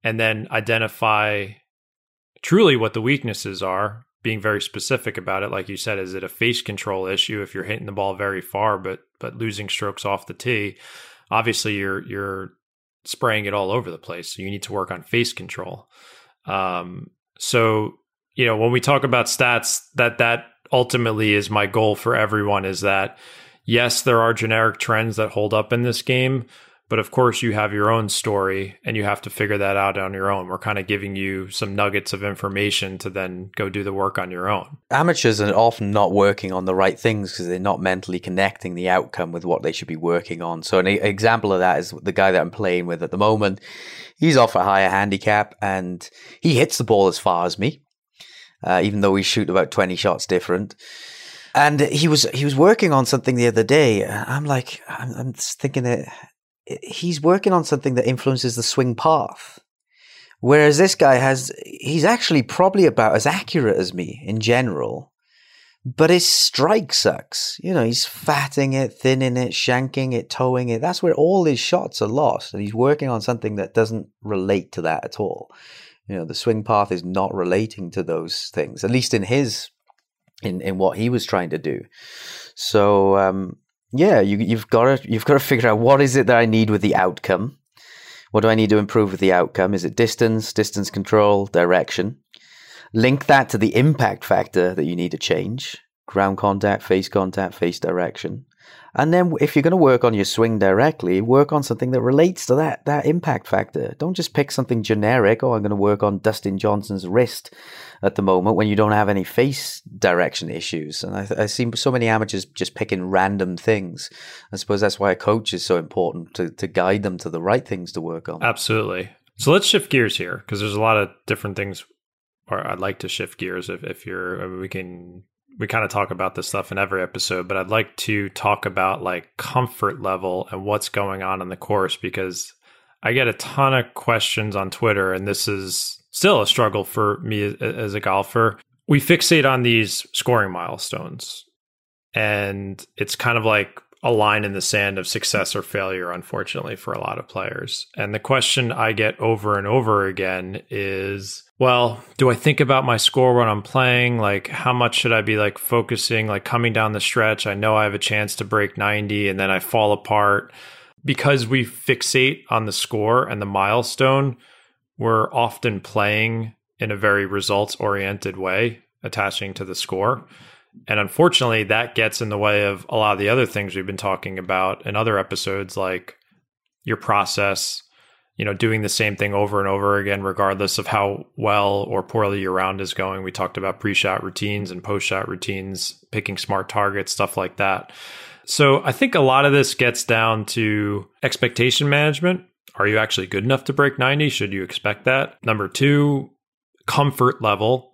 and then identify truly what the weaknesses are being very specific about it like you said is it a face control issue if you're hitting the ball very far but but losing strokes off the tee obviously you're you're spraying it all over the place. So you need to work on face control. Um, so you know when we talk about stats that that ultimately is my goal for everyone is that yes there are generic trends that hold up in this game but of course, you have your own story and you have to figure that out on your own. We're kind of giving you some nuggets of information to then go do the work on your own. Amateurs are often not working on the right things because they're not mentally connecting the outcome with what they should be working on. So, an example of that is the guy that I'm playing with at the moment. He's off a higher handicap and he hits the ball as far as me, uh, even though we shoot about 20 shots different and he was he was working on something the other day. I'm like, I'm, I'm thinking that he's working on something that influences the swing path. Whereas this guy has, he's actually probably about as accurate as me in general, but his strike sucks. You know, he's fatting it, thinning it, shanking it, toeing it. That's where all his shots are lost. And he's working on something that doesn't relate to that at all. You know, the swing path is not relating to those things, at least in his, in, in what he was trying to do. So, um, yeah, you, you've got to you've got to figure out what is it that I need with the outcome. What do I need to improve with the outcome? Is it distance, distance control, direction? Link that to the impact factor that you need to change: ground contact, face contact, face direction. And then if you're going to work on your swing directly, work on something that relates to that that impact factor. Don't just pick something generic. Oh, I'm going to work on Dustin Johnson's wrist at the moment when you don't have any face direction issues. And I, I see so many amateurs just picking random things. I suppose that's why a coach is so important to to guide them to the right things to work on. Absolutely. So let's shift gears here because there's a lot of different things. Or I'd like to shift gears if if you're we can we kind of talk about this stuff in every episode, but I'd like to talk about like comfort level and what's going on in the course because I get a ton of questions on Twitter, and this is still a struggle for me as a golfer. We fixate on these scoring milestones, and it's kind of like a line in the sand of success or failure, unfortunately, for a lot of players. And the question I get over and over again is well, do I think about my score when I'm playing? Like, how much should I be like focusing, like coming down the stretch? I know I have a chance to break 90 and then I fall apart. Because we fixate on the score and the milestone, we're often playing in a very results oriented way, attaching to the score. And unfortunately, that gets in the way of a lot of the other things we've been talking about in other episodes, like your process, you know, doing the same thing over and over again, regardless of how well or poorly your round is going. We talked about pre shot routines and post shot routines, picking smart targets, stuff like that. So I think a lot of this gets down to expectation management. Are you actually good enough to break 90? Should you expect that? Number two, comfort level.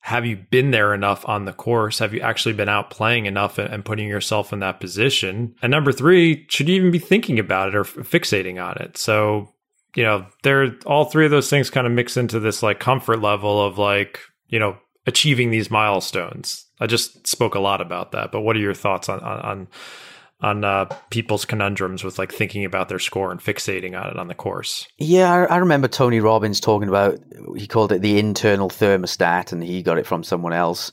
have you been there enough on the course? Have you actually been out playing enough and, putting yourself in that position? And number three, should you even be thinking about it or f- fixating on it? So, you know, there all three of those things kind of mix into this like comfort level of like, you know, achieving these milestones. I just spoke a lot about that, but what are your thoughts on on, on on uh, people's conundrums with like thinking about their score and fixating on it on the course. Yeah, I, I, remember Tony Robbins talking about he called it the internal thermostat, and he got it from someone else.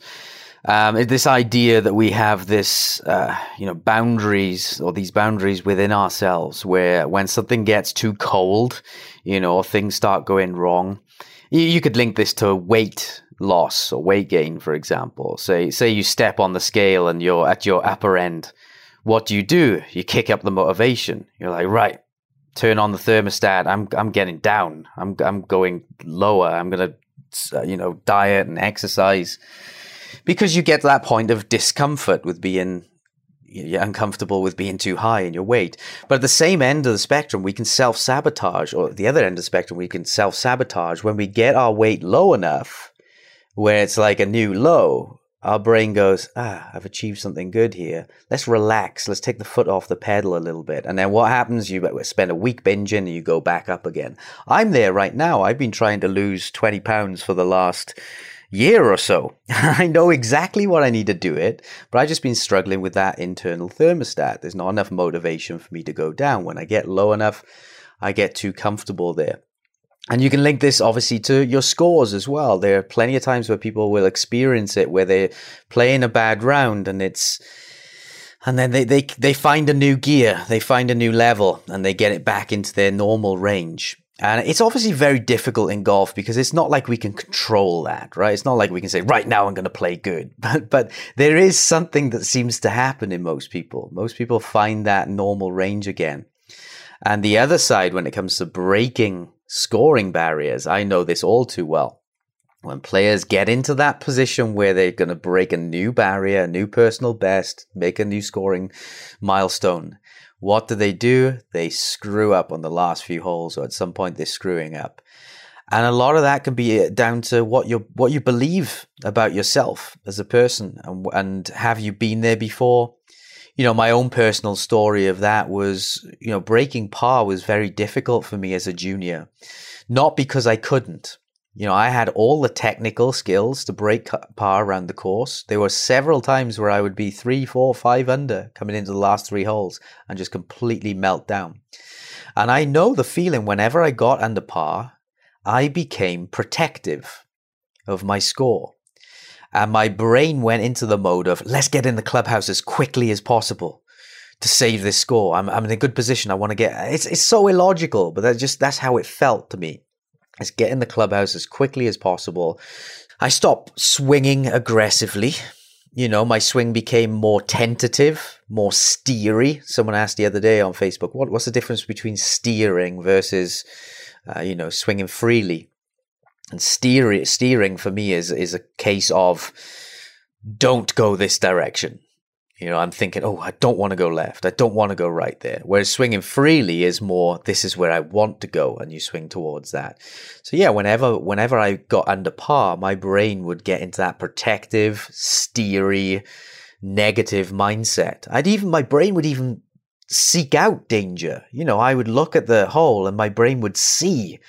Um, this idea that we have this, uh, you know, boundaries or these boundaries within ourselves, where when something gets too cold, you know, things start going wrong, you, you could link this to weight loss or weight gain, for example. Say, say you step on the scale and you're at your upper end what do you do? You kick up the motivation. You're like, right, turn on the thermostat. I'm I'm getting down. I'm I'm going lower. I'm gonna, uh, you know, diet and exercise because you get that point of discomfort with being you're uncomfortable with being too high in your weight. But at the same end of the spectrum, we can self sabotage, or the other end of the spectrum, we can self sabotage when we get our weight low enough where it's like a new low our brain goes, ah, I've achieved something good here. Let's relax. Let's take the foot off the pedal a little bit. And then what happens? You spend a week binging and you go back up again. I'm there right now. I've been trying to lose 20 pounds for the last year or so. I know exactly what I need to do it, but I've just been struggling with that internal thermostat. There's not enough motivation for me to go down. When I get low enough, I get too comfortable there. And you can link this obviously to your scores as well. There are plenty of times where people will experience it where they're playing a bad round and it's and then they, they they find a new gear, they find a new level, and they get it back into their normal range. And it's obviously very difficult in golf because it's not like we can control that, right? It's not like we can say, right now I'm going to play good. But, but there is something that seems to happen in most people. Most people find that normal range again. And the other side, when it comes to breaking scoring barriers. I know this all too well. When players get into that position where they're going to break a new barrier, a new personal best, make a new scoring milestone, what do they do? They screw up on the last few holes, or at some point they're screwing up. And a lot of that can be uh, down to what you what you believe about yourself as a person, and, and have you been there before? You know, my own personal story of that was, you know, breaking par was very difficult for me as a junior. Not because I couldn't. You know, I had all the technical skills to break par around the course. There were several times where I would be three, four, five under coming into the last three holes and just completely melt down. And I know the feeling whenever I got under par, I became protective of my score. And my brain went into the mode of let's get in the clubhouse as quickly as possible to save this score. I'm, I'm in a good position. I want to get it's it's so illogical, but that's just that's how it felt to me. Let's get in the clubhouse as quickly as possible. I stopped swinging aggressively. You know, my swing became more tentative, more steery. Someone asked the other day on Facebook, what, what's the difference between steering versus, uh, you know, swinging freely? And steer, steering for me is is a case of don't go this direction. You know, I'm thinking, oh, I don't want to go left. I don't want to go right there. Whereas swinging freely is more, this is where I want to go, and you swing towards that. So yeah, whenever whenever I got under par, my brain would get into that protective, steery, negative mindset. I'd even my brain would even seek out danger. You know, I would look at the hole, and my brain would see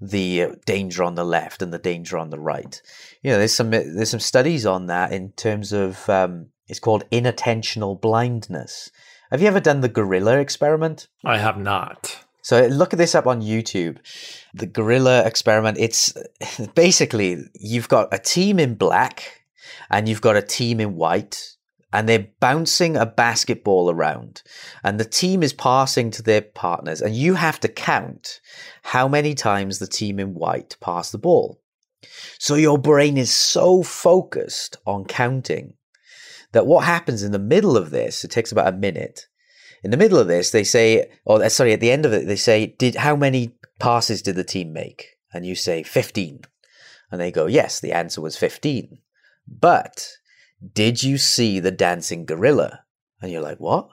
the danger on the left and the danger on the right. You know, there's some there's some studies on that in terms of um, it's called inattentional blindness. Have you ever done the gorilla experiment? I have not. So look at this up on YouTube. The gorilla experiment. It's basically you've got a team in black and you've got a team in white and they're bouncing a basketball around and the team is passing to their partners and you have to count how many times the team in white pass the ball. So your brain is so focused on counting that what happens in the middle of this, it takes about a minute. In the middle of this, they say, or uh, sorry, at the end of it, they say, did how many passes did the team make? And you say 15. And they go, yes, the answer was 15. But did you see the dancing gorilla? And you're like, What?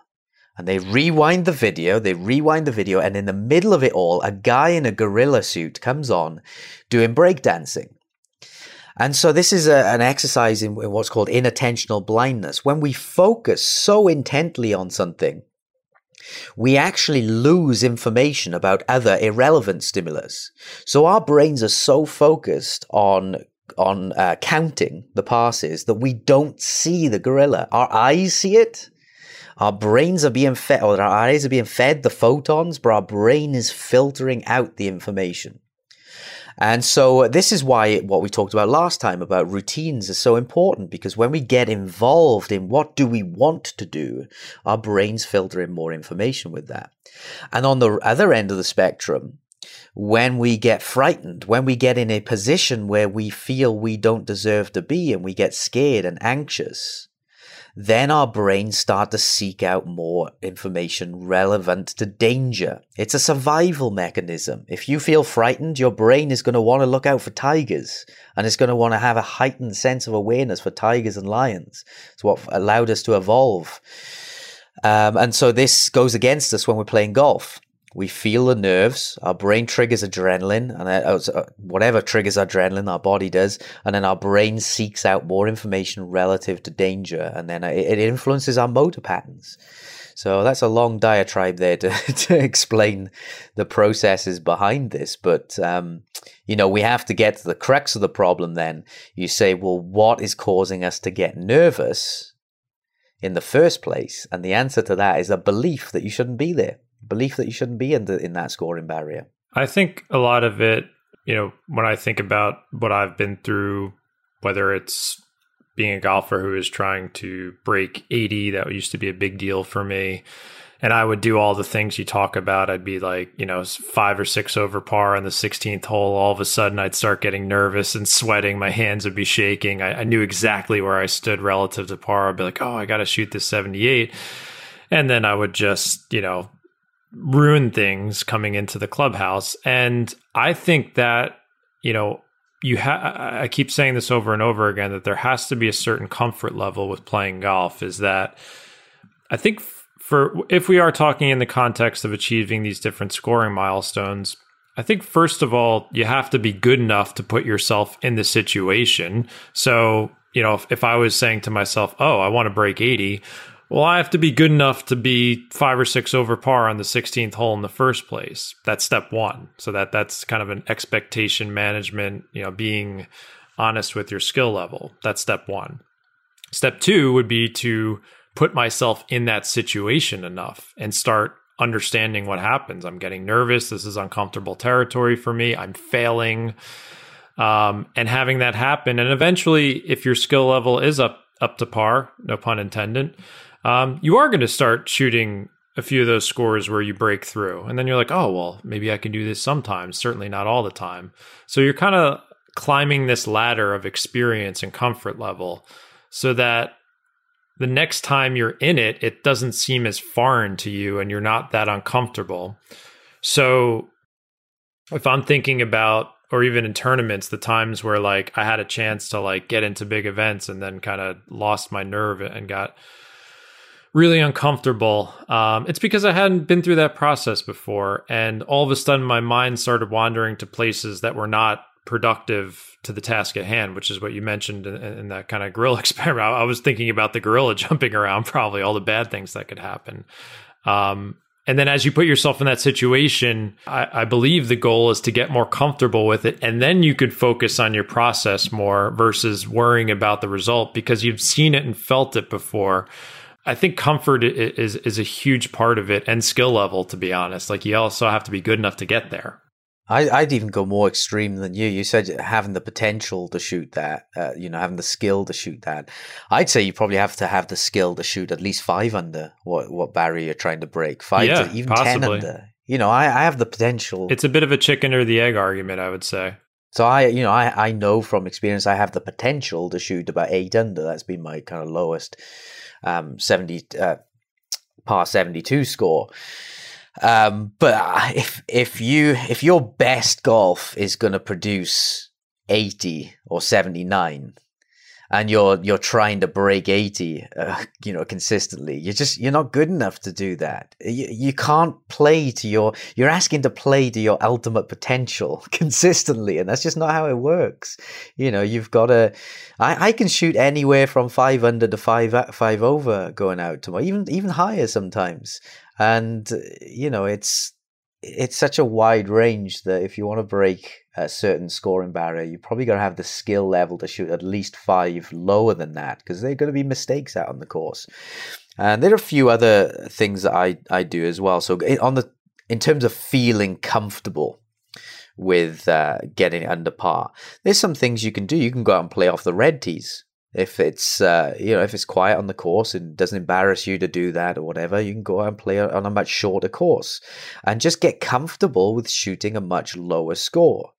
And they rewind the video, they rewind the video, and in the middle of it all, a guy in a gorilla suit comes on doing breakdancing. And so this is a, an exercise in, in what's called inattentional blindness. When we focus so intently on something, we actually lose information about other irrelevant stimulus. So our brains are so focused on on uh, counting the passes that we don't see the gorilla. Our eyes see it. Our brains are being fed, or our eyes are being fed the photons, but our brain is filtering out the information. And so this is why what we talked about last time about routines is so important because when we get involved in what do we want to do, our brains filter in more information with that. And on the other end of the spectrum, when we get frightened, when we get in a position where we feel we don't deserve to be and we get scared and anxious, then our brains start to seek out more information relevant to danger. It's a survival mechanism. If you feel frightened, your brain is going to want to look out for tigers and it's going to want to have a heightened sense of awareness for tigers and lions. It's what allowed us to evolve. Um, and so this goes against us when we're playing golf we feel the nerves, our brain triggers adrenaline, and uh, uh, whatever triggers adrenaline, our body does, and then our brain seeks out more information relative to danger, and then it, influences our motor patterns. So that's a long diatribe there to, to explain the processes behind this. But, um, you know, we have to get to the crux of the problem then. You say, well, what is causing us to get nervous in the first place? And the answer to that is a belief that you shouldn't be there belief that you shouldn't be in the in that scoring barrier? I think a lot of it, you know, when I think about what I've been through, whether it's being a golfer who is trying to break 80, that used to be a big deal for me. And I would do all the things you talk about. I'd be like, you know, five or six over par on the 16th hole. All of a sudden, I'd start getting nervous and sweating. My hands would be shaking. I, I knew exactly where I stood relative to par. I'd be like, oh, I got to shoot this 78. And then I would just, you know, ruin things coming into the clubhouse. And I think that, you know, you have I keep saying this over and over again that there has to be a certain comfort level with playing golf is that I think for if we are talking in the context of achieving these different scoring milestones, I think first of all, you have to be good enough to put yourself in the situation. So, you know, if, if I was saying to myself, "Oh, I want to break 80," Well, I have to be good enough to be five or six over par on the 16th hole in the first place. That's step one. So that that's kind of an expectation management, you know, being honest with your skill level. That's step one. Step two would be to put myself in that situation enough and start understanding what happens. I'm getting nervous. This is uncomfortable territory for me. I'm failing. Um, and having that happen. And eventually, if your skill level is up up to par, no pun intended, um, you are going to start shooting a few of those scores where you break through. And then you're like, oh, well, maybe I can do this sometimes, certainly not all the time. So you're kind of climbing this ladder of experience and comfort level so that the next time you're in it, it doesn't seem as foreign to you and you're not that uncomfortable. So if I'm thinking about or even in tournaments the times where like I had a chance to like get into big events and then kind of lost my nerve and got really uncomfortable. Um, it's because I hadn't been through that process before. And all of a sudden, my mind started wandering to places that were not productive to the task at hand, which is what you mentioned in, in that kind of gorilla experiment. I was thinking about the gorilla jumping around, probably all the bad things that could happen. Um, and then as you put yourself in that situation, I, I, believe the goal is to get more comfortable with it. And then you could focus on your process more versus worrying about the result because you've seen it and felt it before. I think comfort is is a huge part of it, and skill level. To be honest, like you also have to be good enough to get there. I, would even go more extreme than you. You said having the potential to shoot that, uh, you know, having the skill to shoot that. I'd say you probably have to have the skill to shoot at least five under what what barrier you're trying to break. Five yeah, to even possibly. ten under. You know, I, I have the potential. It's a bit of a chicken or the egg argument, I would say. So I, you know, I, I know from experience I have the potential to shoot about eight under. That's been my kind of lowest um, 70 uh, par 72 score. Um, but uh, if if you if your best golf is going to produce 80 or 79 and you're you're trying to break 80 uh, you know consistently you're just you're not good enough to do that. You, you can't play to your you're asking to play to your ultimate potential consistently and that's just not how it works. You know you've got to i, I can shoot anywhere from five under to five five over going out tomorrow even even higher sometimes. And you know it's it's such a wide range that if you want to break a certain scoring barrier, you're probably going to have the skill level to shoot at least five lower than that because there are going to be mistakes out on the course. And there are a few other things that I, I do as well. So on the in terms of feeling comfortable with uh, getting under par, there's some things you can do. You can go out and play off the red tees if it's uh, you know if it's quiet on the course and doesn't embarrass you to do that or whatever, you can go out and play on a much shorter course and just get comfortable with shooting a much lower score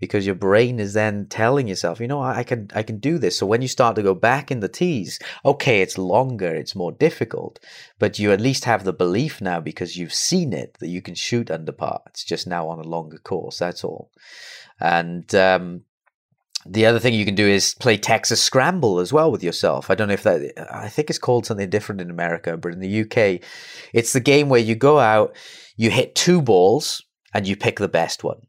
because your brain is then telling yourself, you know, I can I can do this. So when you start to go back in the tees, okay, it's longer, it's more difficult, but you at least have the belief now because you've seen it that you can shoot under par. It's just now on a longer course. That's all. And um, the other thing you can do is play Texas Scramble as well with yourself. I don't know if that, I think it's called something different in America, but in the UK, it's the game where you go out, you hit two balls, and you pick the best one.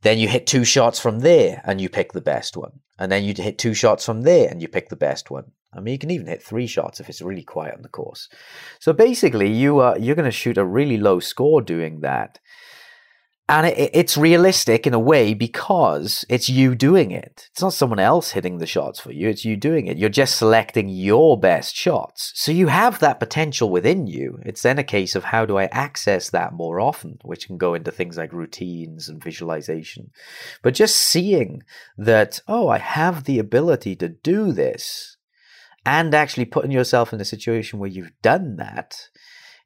Then you hit two shots from there, and you pick the best one. And then you hit two shots from there, and you pick the best one. I mean, you can even hit three shots if it's really quiet on the course. So basically, you are you're going to shoot a really low score doing that and it, it's realistic in a way because it's you doing it. It's not someone else hitting the shots for you. It's you doing it. You're just selecting your best shots. So you have that potential within you. It's then a case of how do I access that more often, which can go into things like routines and visualization. But just seeing that, oh, I have the ability to do this and actually putting yourself in a situation where you've done that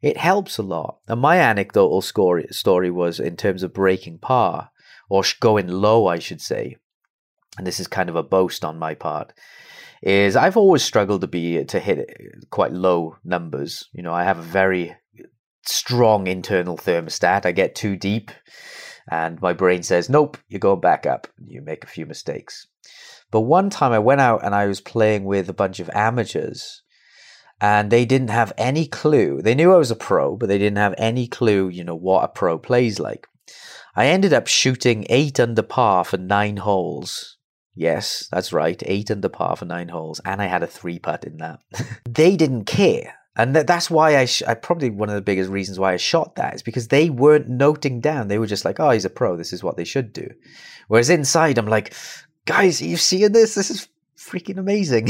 it helps a lot. And my anecdotal story, story was in terms of breaking par, or going low, I should say. And this is kind of a boast on my part. Is I've always struggled to be to hit quite low numbers. You know, I have a very strong internal thermostat. I get too deep, and my brain says, "Nope, you go back up." You make a few mistakes. But one time I went out and I was playing with a bunch of amateurs and they didn't have any clue. They knew I was a pro, but they didn't have any clue, you know, what a pro plays like. I ended up shooting eight under par for nine holes. Yes, that's right, eight under par for nine holes, and I had a three putt in that. they didn't care. And that's why I, sh- I probably one of the biggest reasons why I shot that is because they weren't noting down. They were just like, oh, he's a pro. This is what they should do. Whereas inside, I'm like, guys, are you seeing this? This is freaking amazing.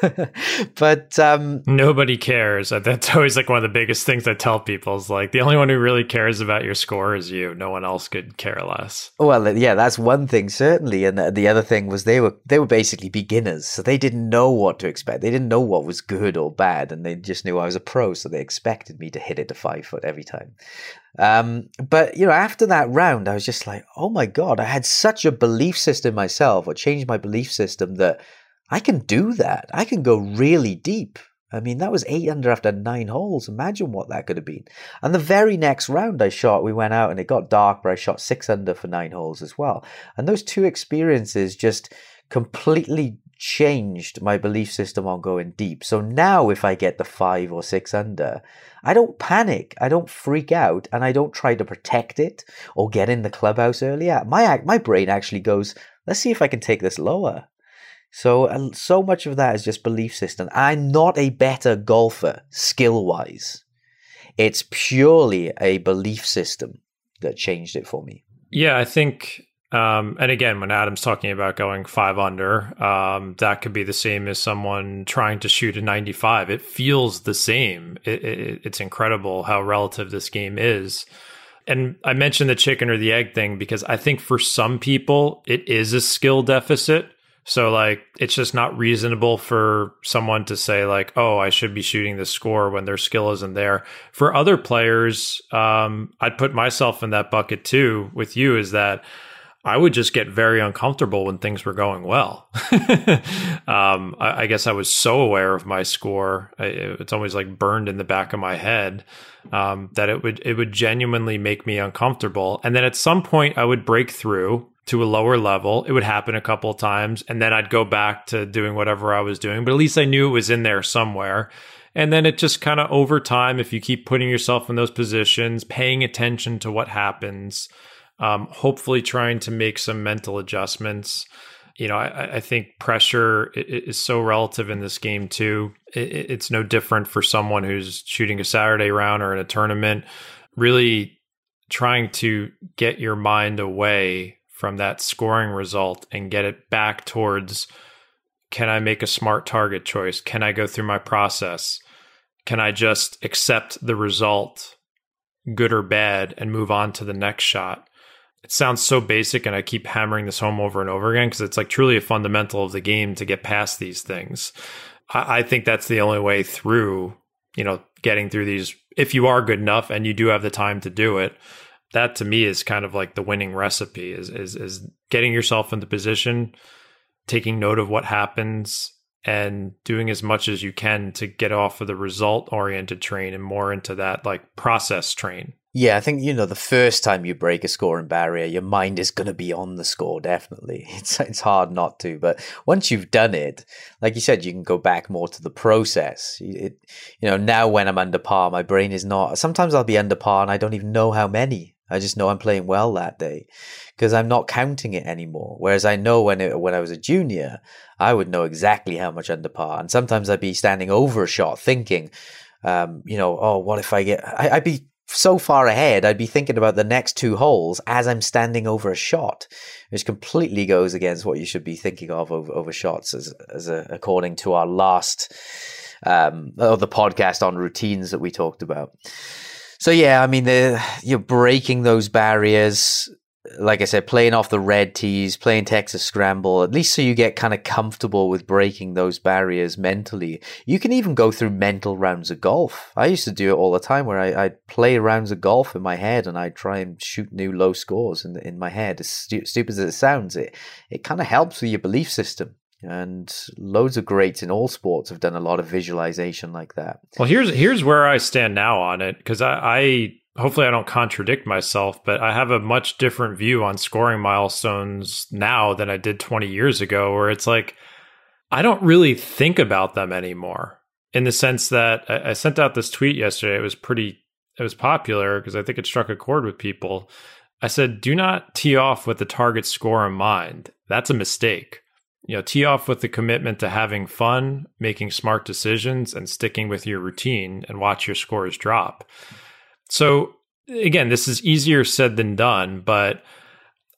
but um, nobody cares. That's always like one of the biggest things I tell people is like the only one who really cares about your score is you. No one else could care less. Well, yeah, that's one thing certainly, and the other thing was they were they were basically beginners, so they didn't know what to expect. They didn't know what was good or bad, and they just knew I was a pro, so they expected me to hit it to five foot every time. Um, but you know, after that round, I was just like, oh my god, I had such a belief system myself, or changed my belief system that I can do that. I can go really deep. I mean, that was eight under after nine holes. Imagine what that could have been. And the very next round I shot, we went out and it got dark, but I shot six under for nine holes as well. And those two experiences just completely changed my belief system on going deep. So now if I get the five or six under, I don't panic, I don't freak out, and I don't try to protect it or get in the clubhouse earlier. Uh, my my brain actually goes, let's see if I can take this lower. So, so much of that is just belief system. I'm not a better golfer skill wise. It's purely a belief system that changed it for me. Yeah, I think, um, and again, when Adam's talking about going five under, um, that could be the same as someone trying to shoot a 95. It feels the same. It, it, it's incredible how relative this game is. And I mentioned the chicken or the egg thing because I think for some people, it is a skill deficit so like it's just not reasonable for someone to say like, "Oh, I should be shooting this score" when their skill isn't there. For other players, um, I'd put myself in that bucket too. With you, is that I would just get very uncomfortable when things were going well. um, I, I, guess I was so aware of my score; I, it's always like burned in the back of my head um, that it would it would genuinely make me uncomfortable. And then at some point, I would break through to a lower level. It would happen a couple of times, and then I'd go back to doing whatever I was doing. But at least I knew it was in there somewhere. And then it just kind of over time, if you keep putting yourself in those positions, paying attention to what happens, um, hopefully trying to make some mental adjustments. You know, I, I think pressure is so relative in this game too. It's no different for someone who's shooting a Saturday round or in a tournament. Really trying to get your mind away from that scoring result and get it back towards can I make a smart target choice? Can I go through my process? Can I just accept the result, good or bad, and move on to the next shot? It sounds so basic, and I keep hammering this home over and over again because it's like truly a fundamental of the game to get past these things. I, I think that's the only way through, you know, getting through these. If you are good enough and you do have the time to do it, that to me is kind of like the winning recipe is is is getting yourself in the position, taking note of what happens, and doing as much as you can to get off of the result oriented train and more into that like process train. Yeah, I think you know the first time you break a scoring barrier, your mind is going to be on the score. Definitely, it's it's hard not to. But once you've done it, like you said, you can go back more to the process. It, you know, now when I'm under par, my brain is not. Sometimes I'll be under par and I don't even know how many. I just know I'm playing well that day because I'm not counting it anymore. Whereas I know when it, when I was a junior, I would know exactly how much under par, and sometimes I'd be standing over a shot, thinking, um, you know, oh, what if I get? I, I'd be so far ahead, I'd be thinking about the next two holes as I'm standing over a shot, which completely goes against what you should be thinking of over, over shots, as as a, according to our last um, the podcast on routines that we talked about. So yeah, I mean, you're breaking those barriers. Like I said, playing off the red tees, playing Texas Scramble, at least so you get kind of comfortable with breaking those barriers mentally. You can even go through mental rounds of golf. I used to do it all the time where I, would play rounds of golf in my head and I'd try and shoot new low scores in, in my head. As stu- stupid as it sounds, it, it kind of helps with your belief system and loads of greats in all sports have done a lot of visualization like that. Well, here's here's where I stand now on it because I, I hopefully I don't contradict myself, but I have a much different view on scoring milestones now than I did 20 years ago, where it's like I don't really think about them anymore. In the sense that I, I sent out this tweet yesterday, it was pretty, it was popular because I think it struck a chord with people. I said, "Do not tee off with the target score in mind. That's a mistake." You know, tee off with the commitment to having fun, making smart decisions, and sticking with your routine and watch your scores drop. So again, this is easier said than done, but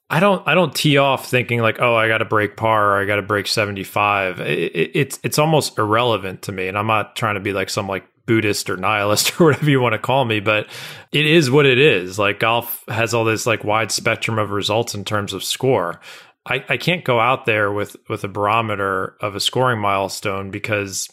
I don't I don't tee off thinking like, oh, I got to break par or I got to break 75. It, it, it's it's almost irrelevant to me, and I'm not trying to be like some like Buddhist or nihilist or whatever you want to call me, but it is what it is. Like golf has all this like wide spectrum of results in terms of score. I, I can't go out there with with a barometer of a scoring milestone because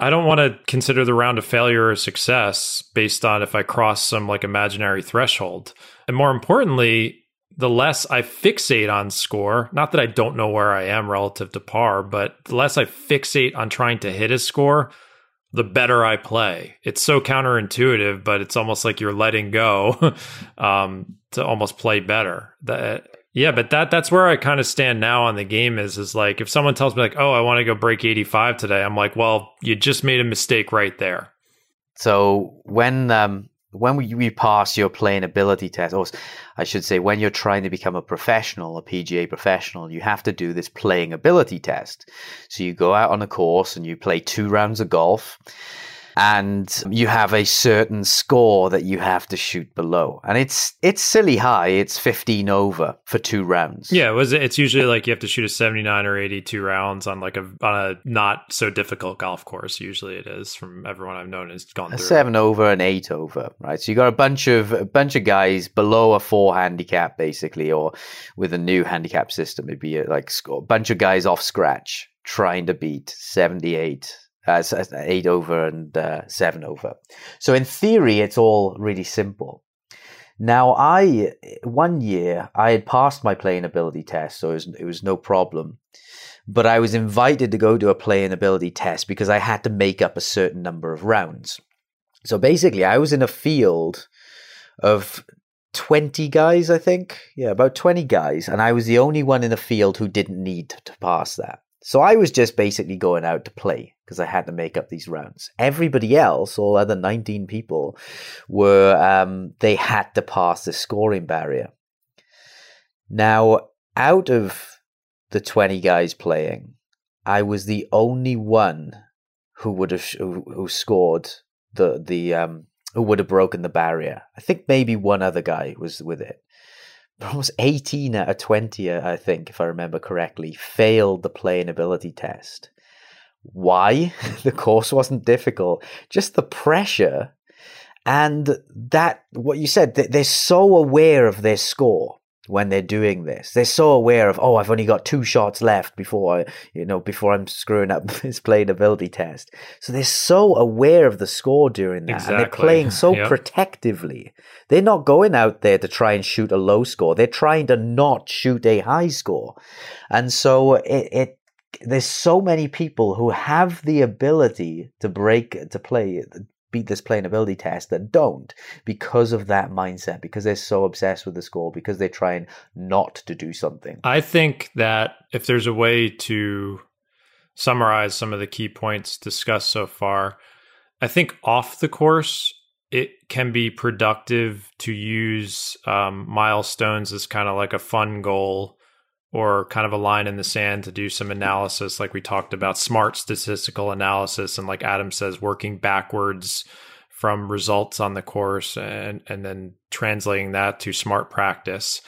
I don't want to consider the round a failure or success based on if I cross some like imaginary threshold. And more importantly, the less I fixate on score, not that I don't know where I am relative to par, but the less I fixate on trying to hit a score, the better I play. It's so counterintuitive, but it's almost like you're letting go um, to almost play better. That yeah, but that that's where I kind of stand now on the game is is like if someone tells me like, "Oh, I want to go break 85 today." I'm like, "Well, you just made a mistake right there." So, when um when we pass your playing ability test, or I should say, when you're trying to become a professional, a PGA professional, you have to do this playing ability test. So you go out on a course and you play two rounds of golf and you have a certain score that you have to shoot below. And it's it's silly high. It's 15 over for two rounds. Yeah, it was it's usually like you have to shoot a 79 or 82 rounds on like a on a not so difficult golf course. Usually it is from everyone I've known has gone a through. 7 over and 8 over, right? So you got a bunch of a bunch of guys below a 4 handicap basically or with a new handicap system it'd be like a bunch of guys off scratch trying to beat 78 uh, eight over and uh, seven over. So in theory, it's all really simple. Now, I one year I had passed my playing ability test, so it was, it was no problem. But I was invited to go to a playing ability test because I had to make up a certain number of rounds. So basically, I was in a field of 20 guys, I think. Yeah, about 20 guys. And I was the only one in the field who didn't need to pass that. So I was just basically going out to play because I had to make up these rounds. Everybody else, all other 19 people, were um, they had to pass the scoring barrier. Now, out of the 20 guys playing, I was the only one who would have who, who scored the the um who would have broken the barrier. I think maybe one other guy was with it. Almost 18 out of 20, I think, if I remember correctly, failed the playing ability test. Why? the course wasn't difficult. Just the pressure and that, what you said, they're so aware of their score when they're doing this. They're so aware of, oh, I've only got two shots left before I, you know, before I'm screwing up this playing ability test. So they're so aware of the score during that. Exactly. And they're playing so yep. protectively. They're not going out there to try and shoot a low score. They're trying to not shoot a high score. And so it, it there's so many people who have the ability to break to play beat this playing ability test that don't because of that mindset because they're so obsessed with the score because they're trying not to do something. I think that if there's a way to summarize some of the key points discussed so far i think off the course it can be productive to use um, milestones as kind of like a fun goal or kind of a line in the sand to do some analysis like we talked about smart statistical analysis. And like adam says working backwards from results on the course and and then translating that to smart practice.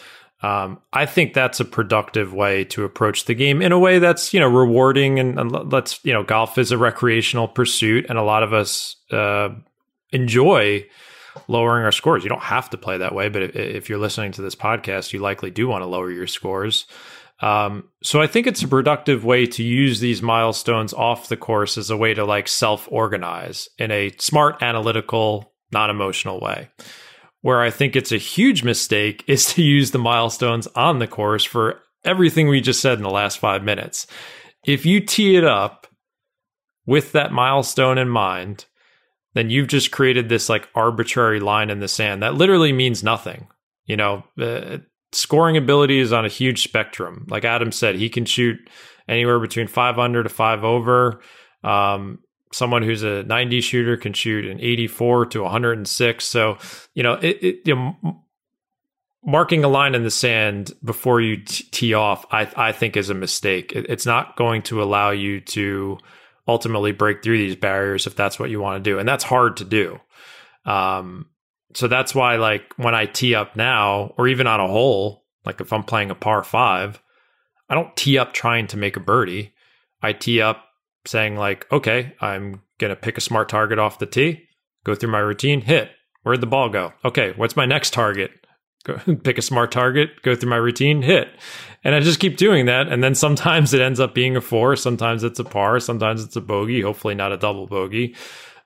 Um, I think that's a productive way to approach the game in a way that's you know rewarding and, and let's you know golf is a recreational pursuit and a lot of us uh, enjoy lowering our scores. You don't have to play that way, but if, if you're listening to this podcast, you likely do want to lower your scores. Um, so I think it's a productive way to use these milestones off the course as a way to like self organize in a smart, analytical, non emotional way. Where I think it's a huge mistake is to use the milestones on the course for everything we just said in the last five minutes. If you tee it up with that milestone in mind, then you've just created this like arbitrary line in the sand that literally means nothing. You know, uh, scoring ability is on a huge spectrum. Like Adam said, he can shoot anywhere between five under to five over. Um, someone who's a 90 shooter can shoot an 84 to 106. So, you know, it, it you know, marking a line in the sand before you tee off, I, I think is a mistake. It, it's not going to allow you to ultimately break through these barriers if that's what you want to do. And that's hard to do. Um, so that's why, like, when I tee up now, or even on a hole, like if I'm playing a par five, I don't tee up trying to make a birdie. I tee up saying, like, okay, I'm going to pick a smart target off the tee, go through my routine, hit. Where'd the ball go? Okay, what's my next target? Go, pick a smart target, go through my routine, hit. And I just keep doing that. And then sometimes it ends up being a four, sometimes it's a par, sometimes it's a bogey, hopefully not a double bogey.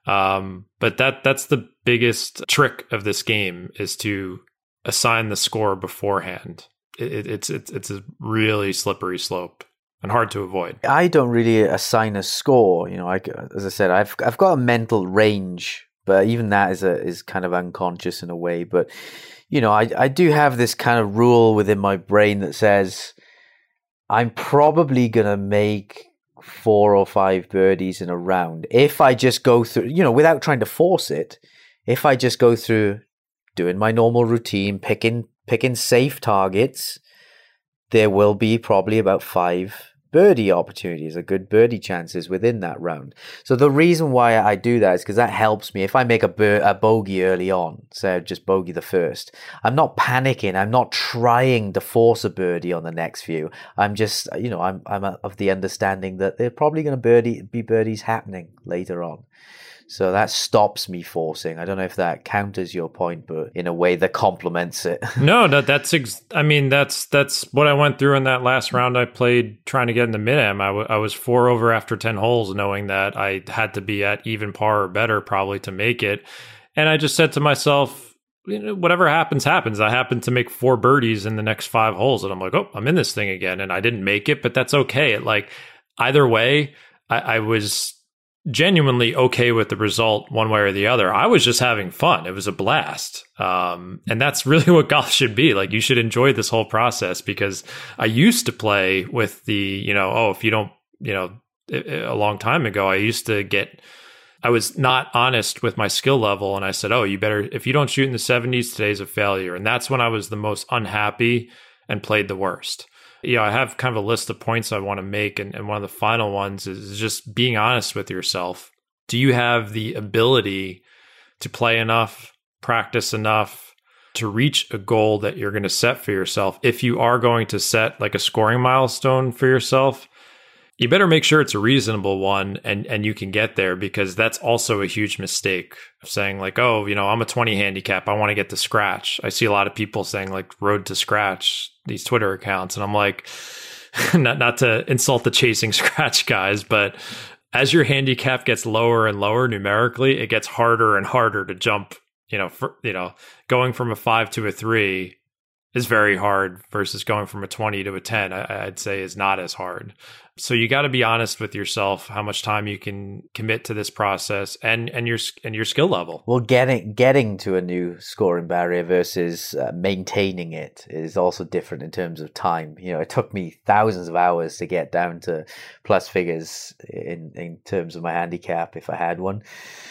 Um, but that that's the biggest trick of this game is to assign the score beforehand. It, it, it's it's it's a really slippery slope and hard to avoid. I don't really assign a score. You know, I, as I said, I've I've got a mental range, but even that is a is kind of unconscious in a way. But you know, I, I do have this kind of rule within my brain that says I'm probably going to make four or five birdies in a round if I just go through, you know, without trying to force it. If I just go through doing my normal routine, picking picking safe targets, there will be probably about five birdie opportunities, a good birdie chances within that round. So the reason why I do that is because that helps me. If I make a, a bogey early on, say just bogey the first, I'm not panicking. I'm not trying to force a birdie on the next few. I'm just, you know, I'm I'm of the understanding that they're probably going to birdie be birdies happening later on. So that stops me forcing. I don't know if that counters your point, but in a way that complements it. no, that that's. Ex- I mean, that's that's what I went through in that last round. I played trying to get in the mid am. I, w- I was four over after ten holes, knowing that I had to be at even par or better probably to make it. And I just said to myself, you know, whatever happens, happens. I happened to make four birdies in the next five holes, and I'm like, oh, I'm in this thing again, and I didn't make it, but that's okay. It like either way, I, I was genuinely okay with the result one way or the other. I was just having fun. It was a blast. Um, and that's really what golf should be. Like you should enjoy this whole process because I used to play with the, you know, oh, if you don't, you know, a long time ago, I used to get, I was not honest with my skill level. And I said, oh, you better, if you don't shoot in the 70s, today's a failure. And that's when I was the most unhappy and played the worst you know, I have kind of a list of points I want to make. And, and one of the final ones is just being honest with yourself. Do you have the ability to play enough, practice enough to reach a goal that you're going to set for yourself? If you are going to set like a scoring milestone for yourself, you better make sure it's a reasonable one and and you can get there because that's also a huge mistake of saying like oh you know i'm a 20 handicap. I want to get to scratch. I see a lot of people saying like road to scratch these twitter accounts. And i'm like not not to insult the chasing scratch guys but as your handicap gets lower and lower numerically it gets harder and harder to jump you know for, you know going from a 5 to a 3 is very hard versus going from a 20 to a 10 I, would say is not as hard so you got to be honest with yourself how much time you can commit to this process and and your and your skill level. Well, getting getting to a new scoring barrier versus uh, maintaining it is also different in terms of time. You know, it took me thousands of hours to get down to plus figures in in terms of my handicap if I had one,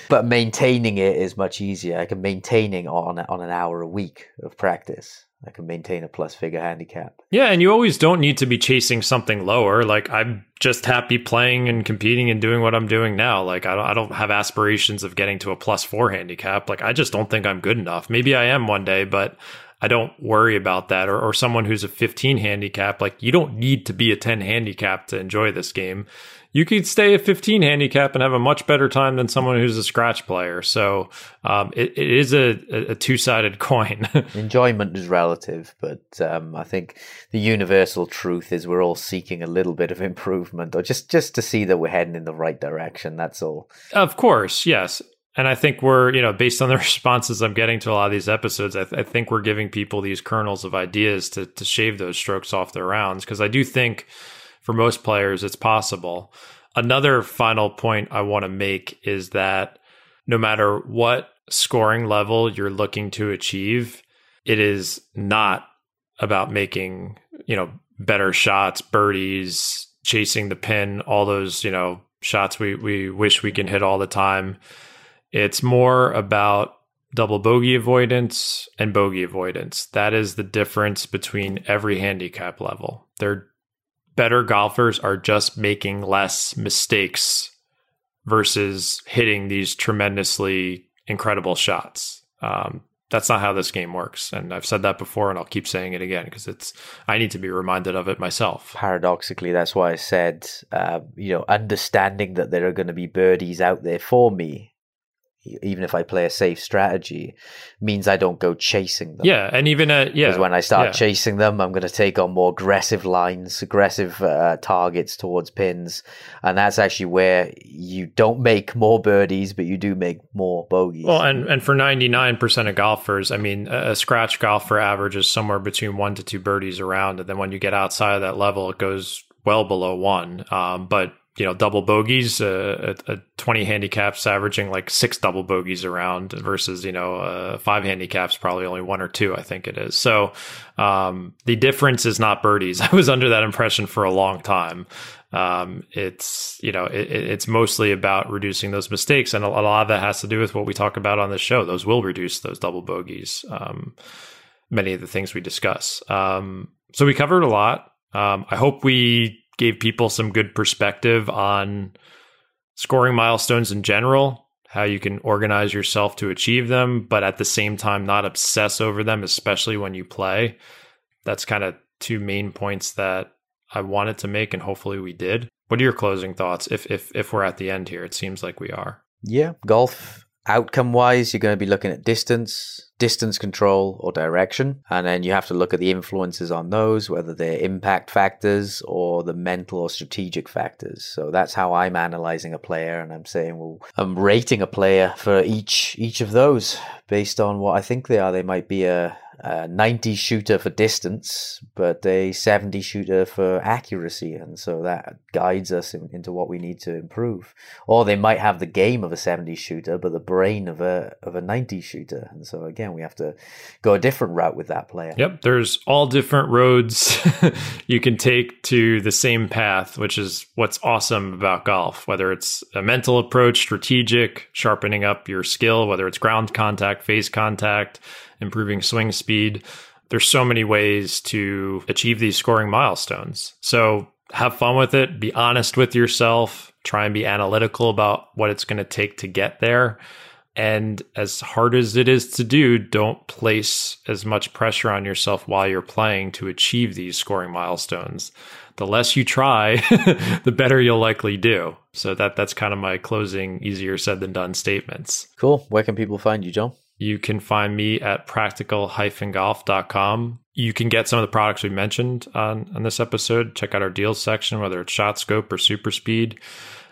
but maintaining it is much easier. I can maintaining on on an hour a week of practice. I can maintain a plus figure handicap. Yeah, and you always don't need to be chasing something lower. Like I'm just happy playing and competing and doing what I'm doing now. Like I don't, I don't have aspirations of getting to a plus four handicap. Like I just don't think I'm good enough. Maybe I am one day, but I don't worry about that. Or, or someone who's a 15 handicap, like you don't need to be a 10 handicap to enjoy this game you could stay a 15 handicap and have a much better time than someone who's a scratch player. So um, it, it is a, a two sided coin. Enjoyment is relative, but um, I think the universal truth is we're all seeking a little bit of improvement, or just just to see that we're heading in the right direction. That's all. Of course, yes. And I think we're, you know, based on the responses I'm getting to a lot of these episodes, I, th- I think we're giving people these kernels of ideas to to shave those strokes off their rounds because I do think for most players, it's possible. Another final point I want to make is that no matter what scoring level you're looking to achieve, it is not about making, you know, better shots, birdies, chasing the pin, all those, you know, shots we, we wish we can hit all the time. It's more about double bogey avoidance and bogey avoidance. That is the difference between every handicap level. They're better golfers are just making less mistakes versus hitting these tremendously incredible shots. Um, that's not how this game works. And I've said that before and I'll keep saying it again because it's, I need to be reminded of it myself. Paradoxically, that's why I said, uh, you know, understanding that there are going to be birdies out there for me even if I play a safe strategy, means I don't go chasing them. Yeah, and even uh, yeah, because when I start yeah. chasing them, I'm going to take on more aggressive lines, aggressive uh, targets towards pins, and that's actually where you don't make more birdies, but you do make more bogeys. Well, and and for 99 percent of golfers, I mean, a scratch golfer averages somewhere between one to two birdies around, and then when you get outside of that level, it goes well below one. Um, but you know double bogeys uh, a, a, 20 handicaps averaging like six double bogeys around versus you know uh, five handicaps probably only one or two i think it is. So um, the difference is not birdies. I was under that impression for a long time. Um, it's you know it, it's mostly about reducing those mistakes and a, lot of that has to do with what we talk about on the show. Those will reduce those double bogeys um, many of the things we discuss. Um, so we covered a lot. Um, i hope we gave people some good perspective on scoring milestones in general, how you can organize yourself to achieve them, but at the same time, not obsess over them, especially when you play. That's kind of two main points that I wanted to make, and hopefully we did. What are your closing thoughts? If if if we're at the end here, it seems like we are. Yeah, golf outcome wise, you're going to be looking at distance, distance control or direction. And then you have to look at the influences on those, whether they're impact factors or the mental or strategic factors. So that's how I'm analyzing a player. And I'm saying, well, I'm rating a player for each, each of those based on what I think they are. They might be a, a 90 shooter for distance, but a 70 shooter for accuracy. And so that guides us in, into what we need to improve. Or they might have the game of a 70 shooter, but the brain of a, of a 90 shooter. And so again, we have to go a different route with that player. Yep. There's all different roads you can take to the same path, which is what's awesome about golf, whether it's a mental approach, strategic, sharpening up your skill, whether it's ground contact, face contact, improving swing speed. There's so many ways to achieve these scoring milestones. So have fun with it, be honest with yourself, try and be analytical about what it's going to take to get there. And as hard as it is to do, don't place as much pressure on yourself while you're playing to achieve these scoring milestones. The less you try, the better you'll likely do. So that that's kind of my closing easier said than done statements. Cool. Where can people find you, Jon? You can find me at practical-golf.com. You can get some of the products we mentioned on, on this episode. Check out our deals section, whether it's Shot Scope or Super Speed.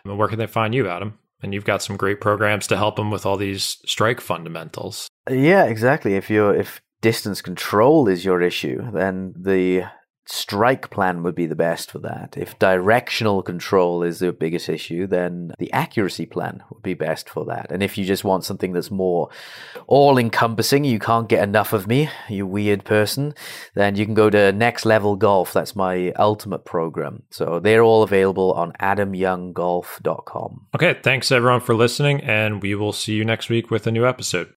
And where can they find you, Adam? And you've got some great programs to help them with all these strike fundamentals. Yeah, exactly. If you're if distance control is your issue, then the strike plan would be the best for that. If directional control is the biggest issue, then the accuracy plan would be best for that. And if you just want something that's more all encompassing, you can't get enough of me, you weird person, then you can go to Next Level Golf. That's my ultimate program. So they're all available on adamyounggolf.com. Okay, thanks everyone for listening, and we will see you next week with a new episode.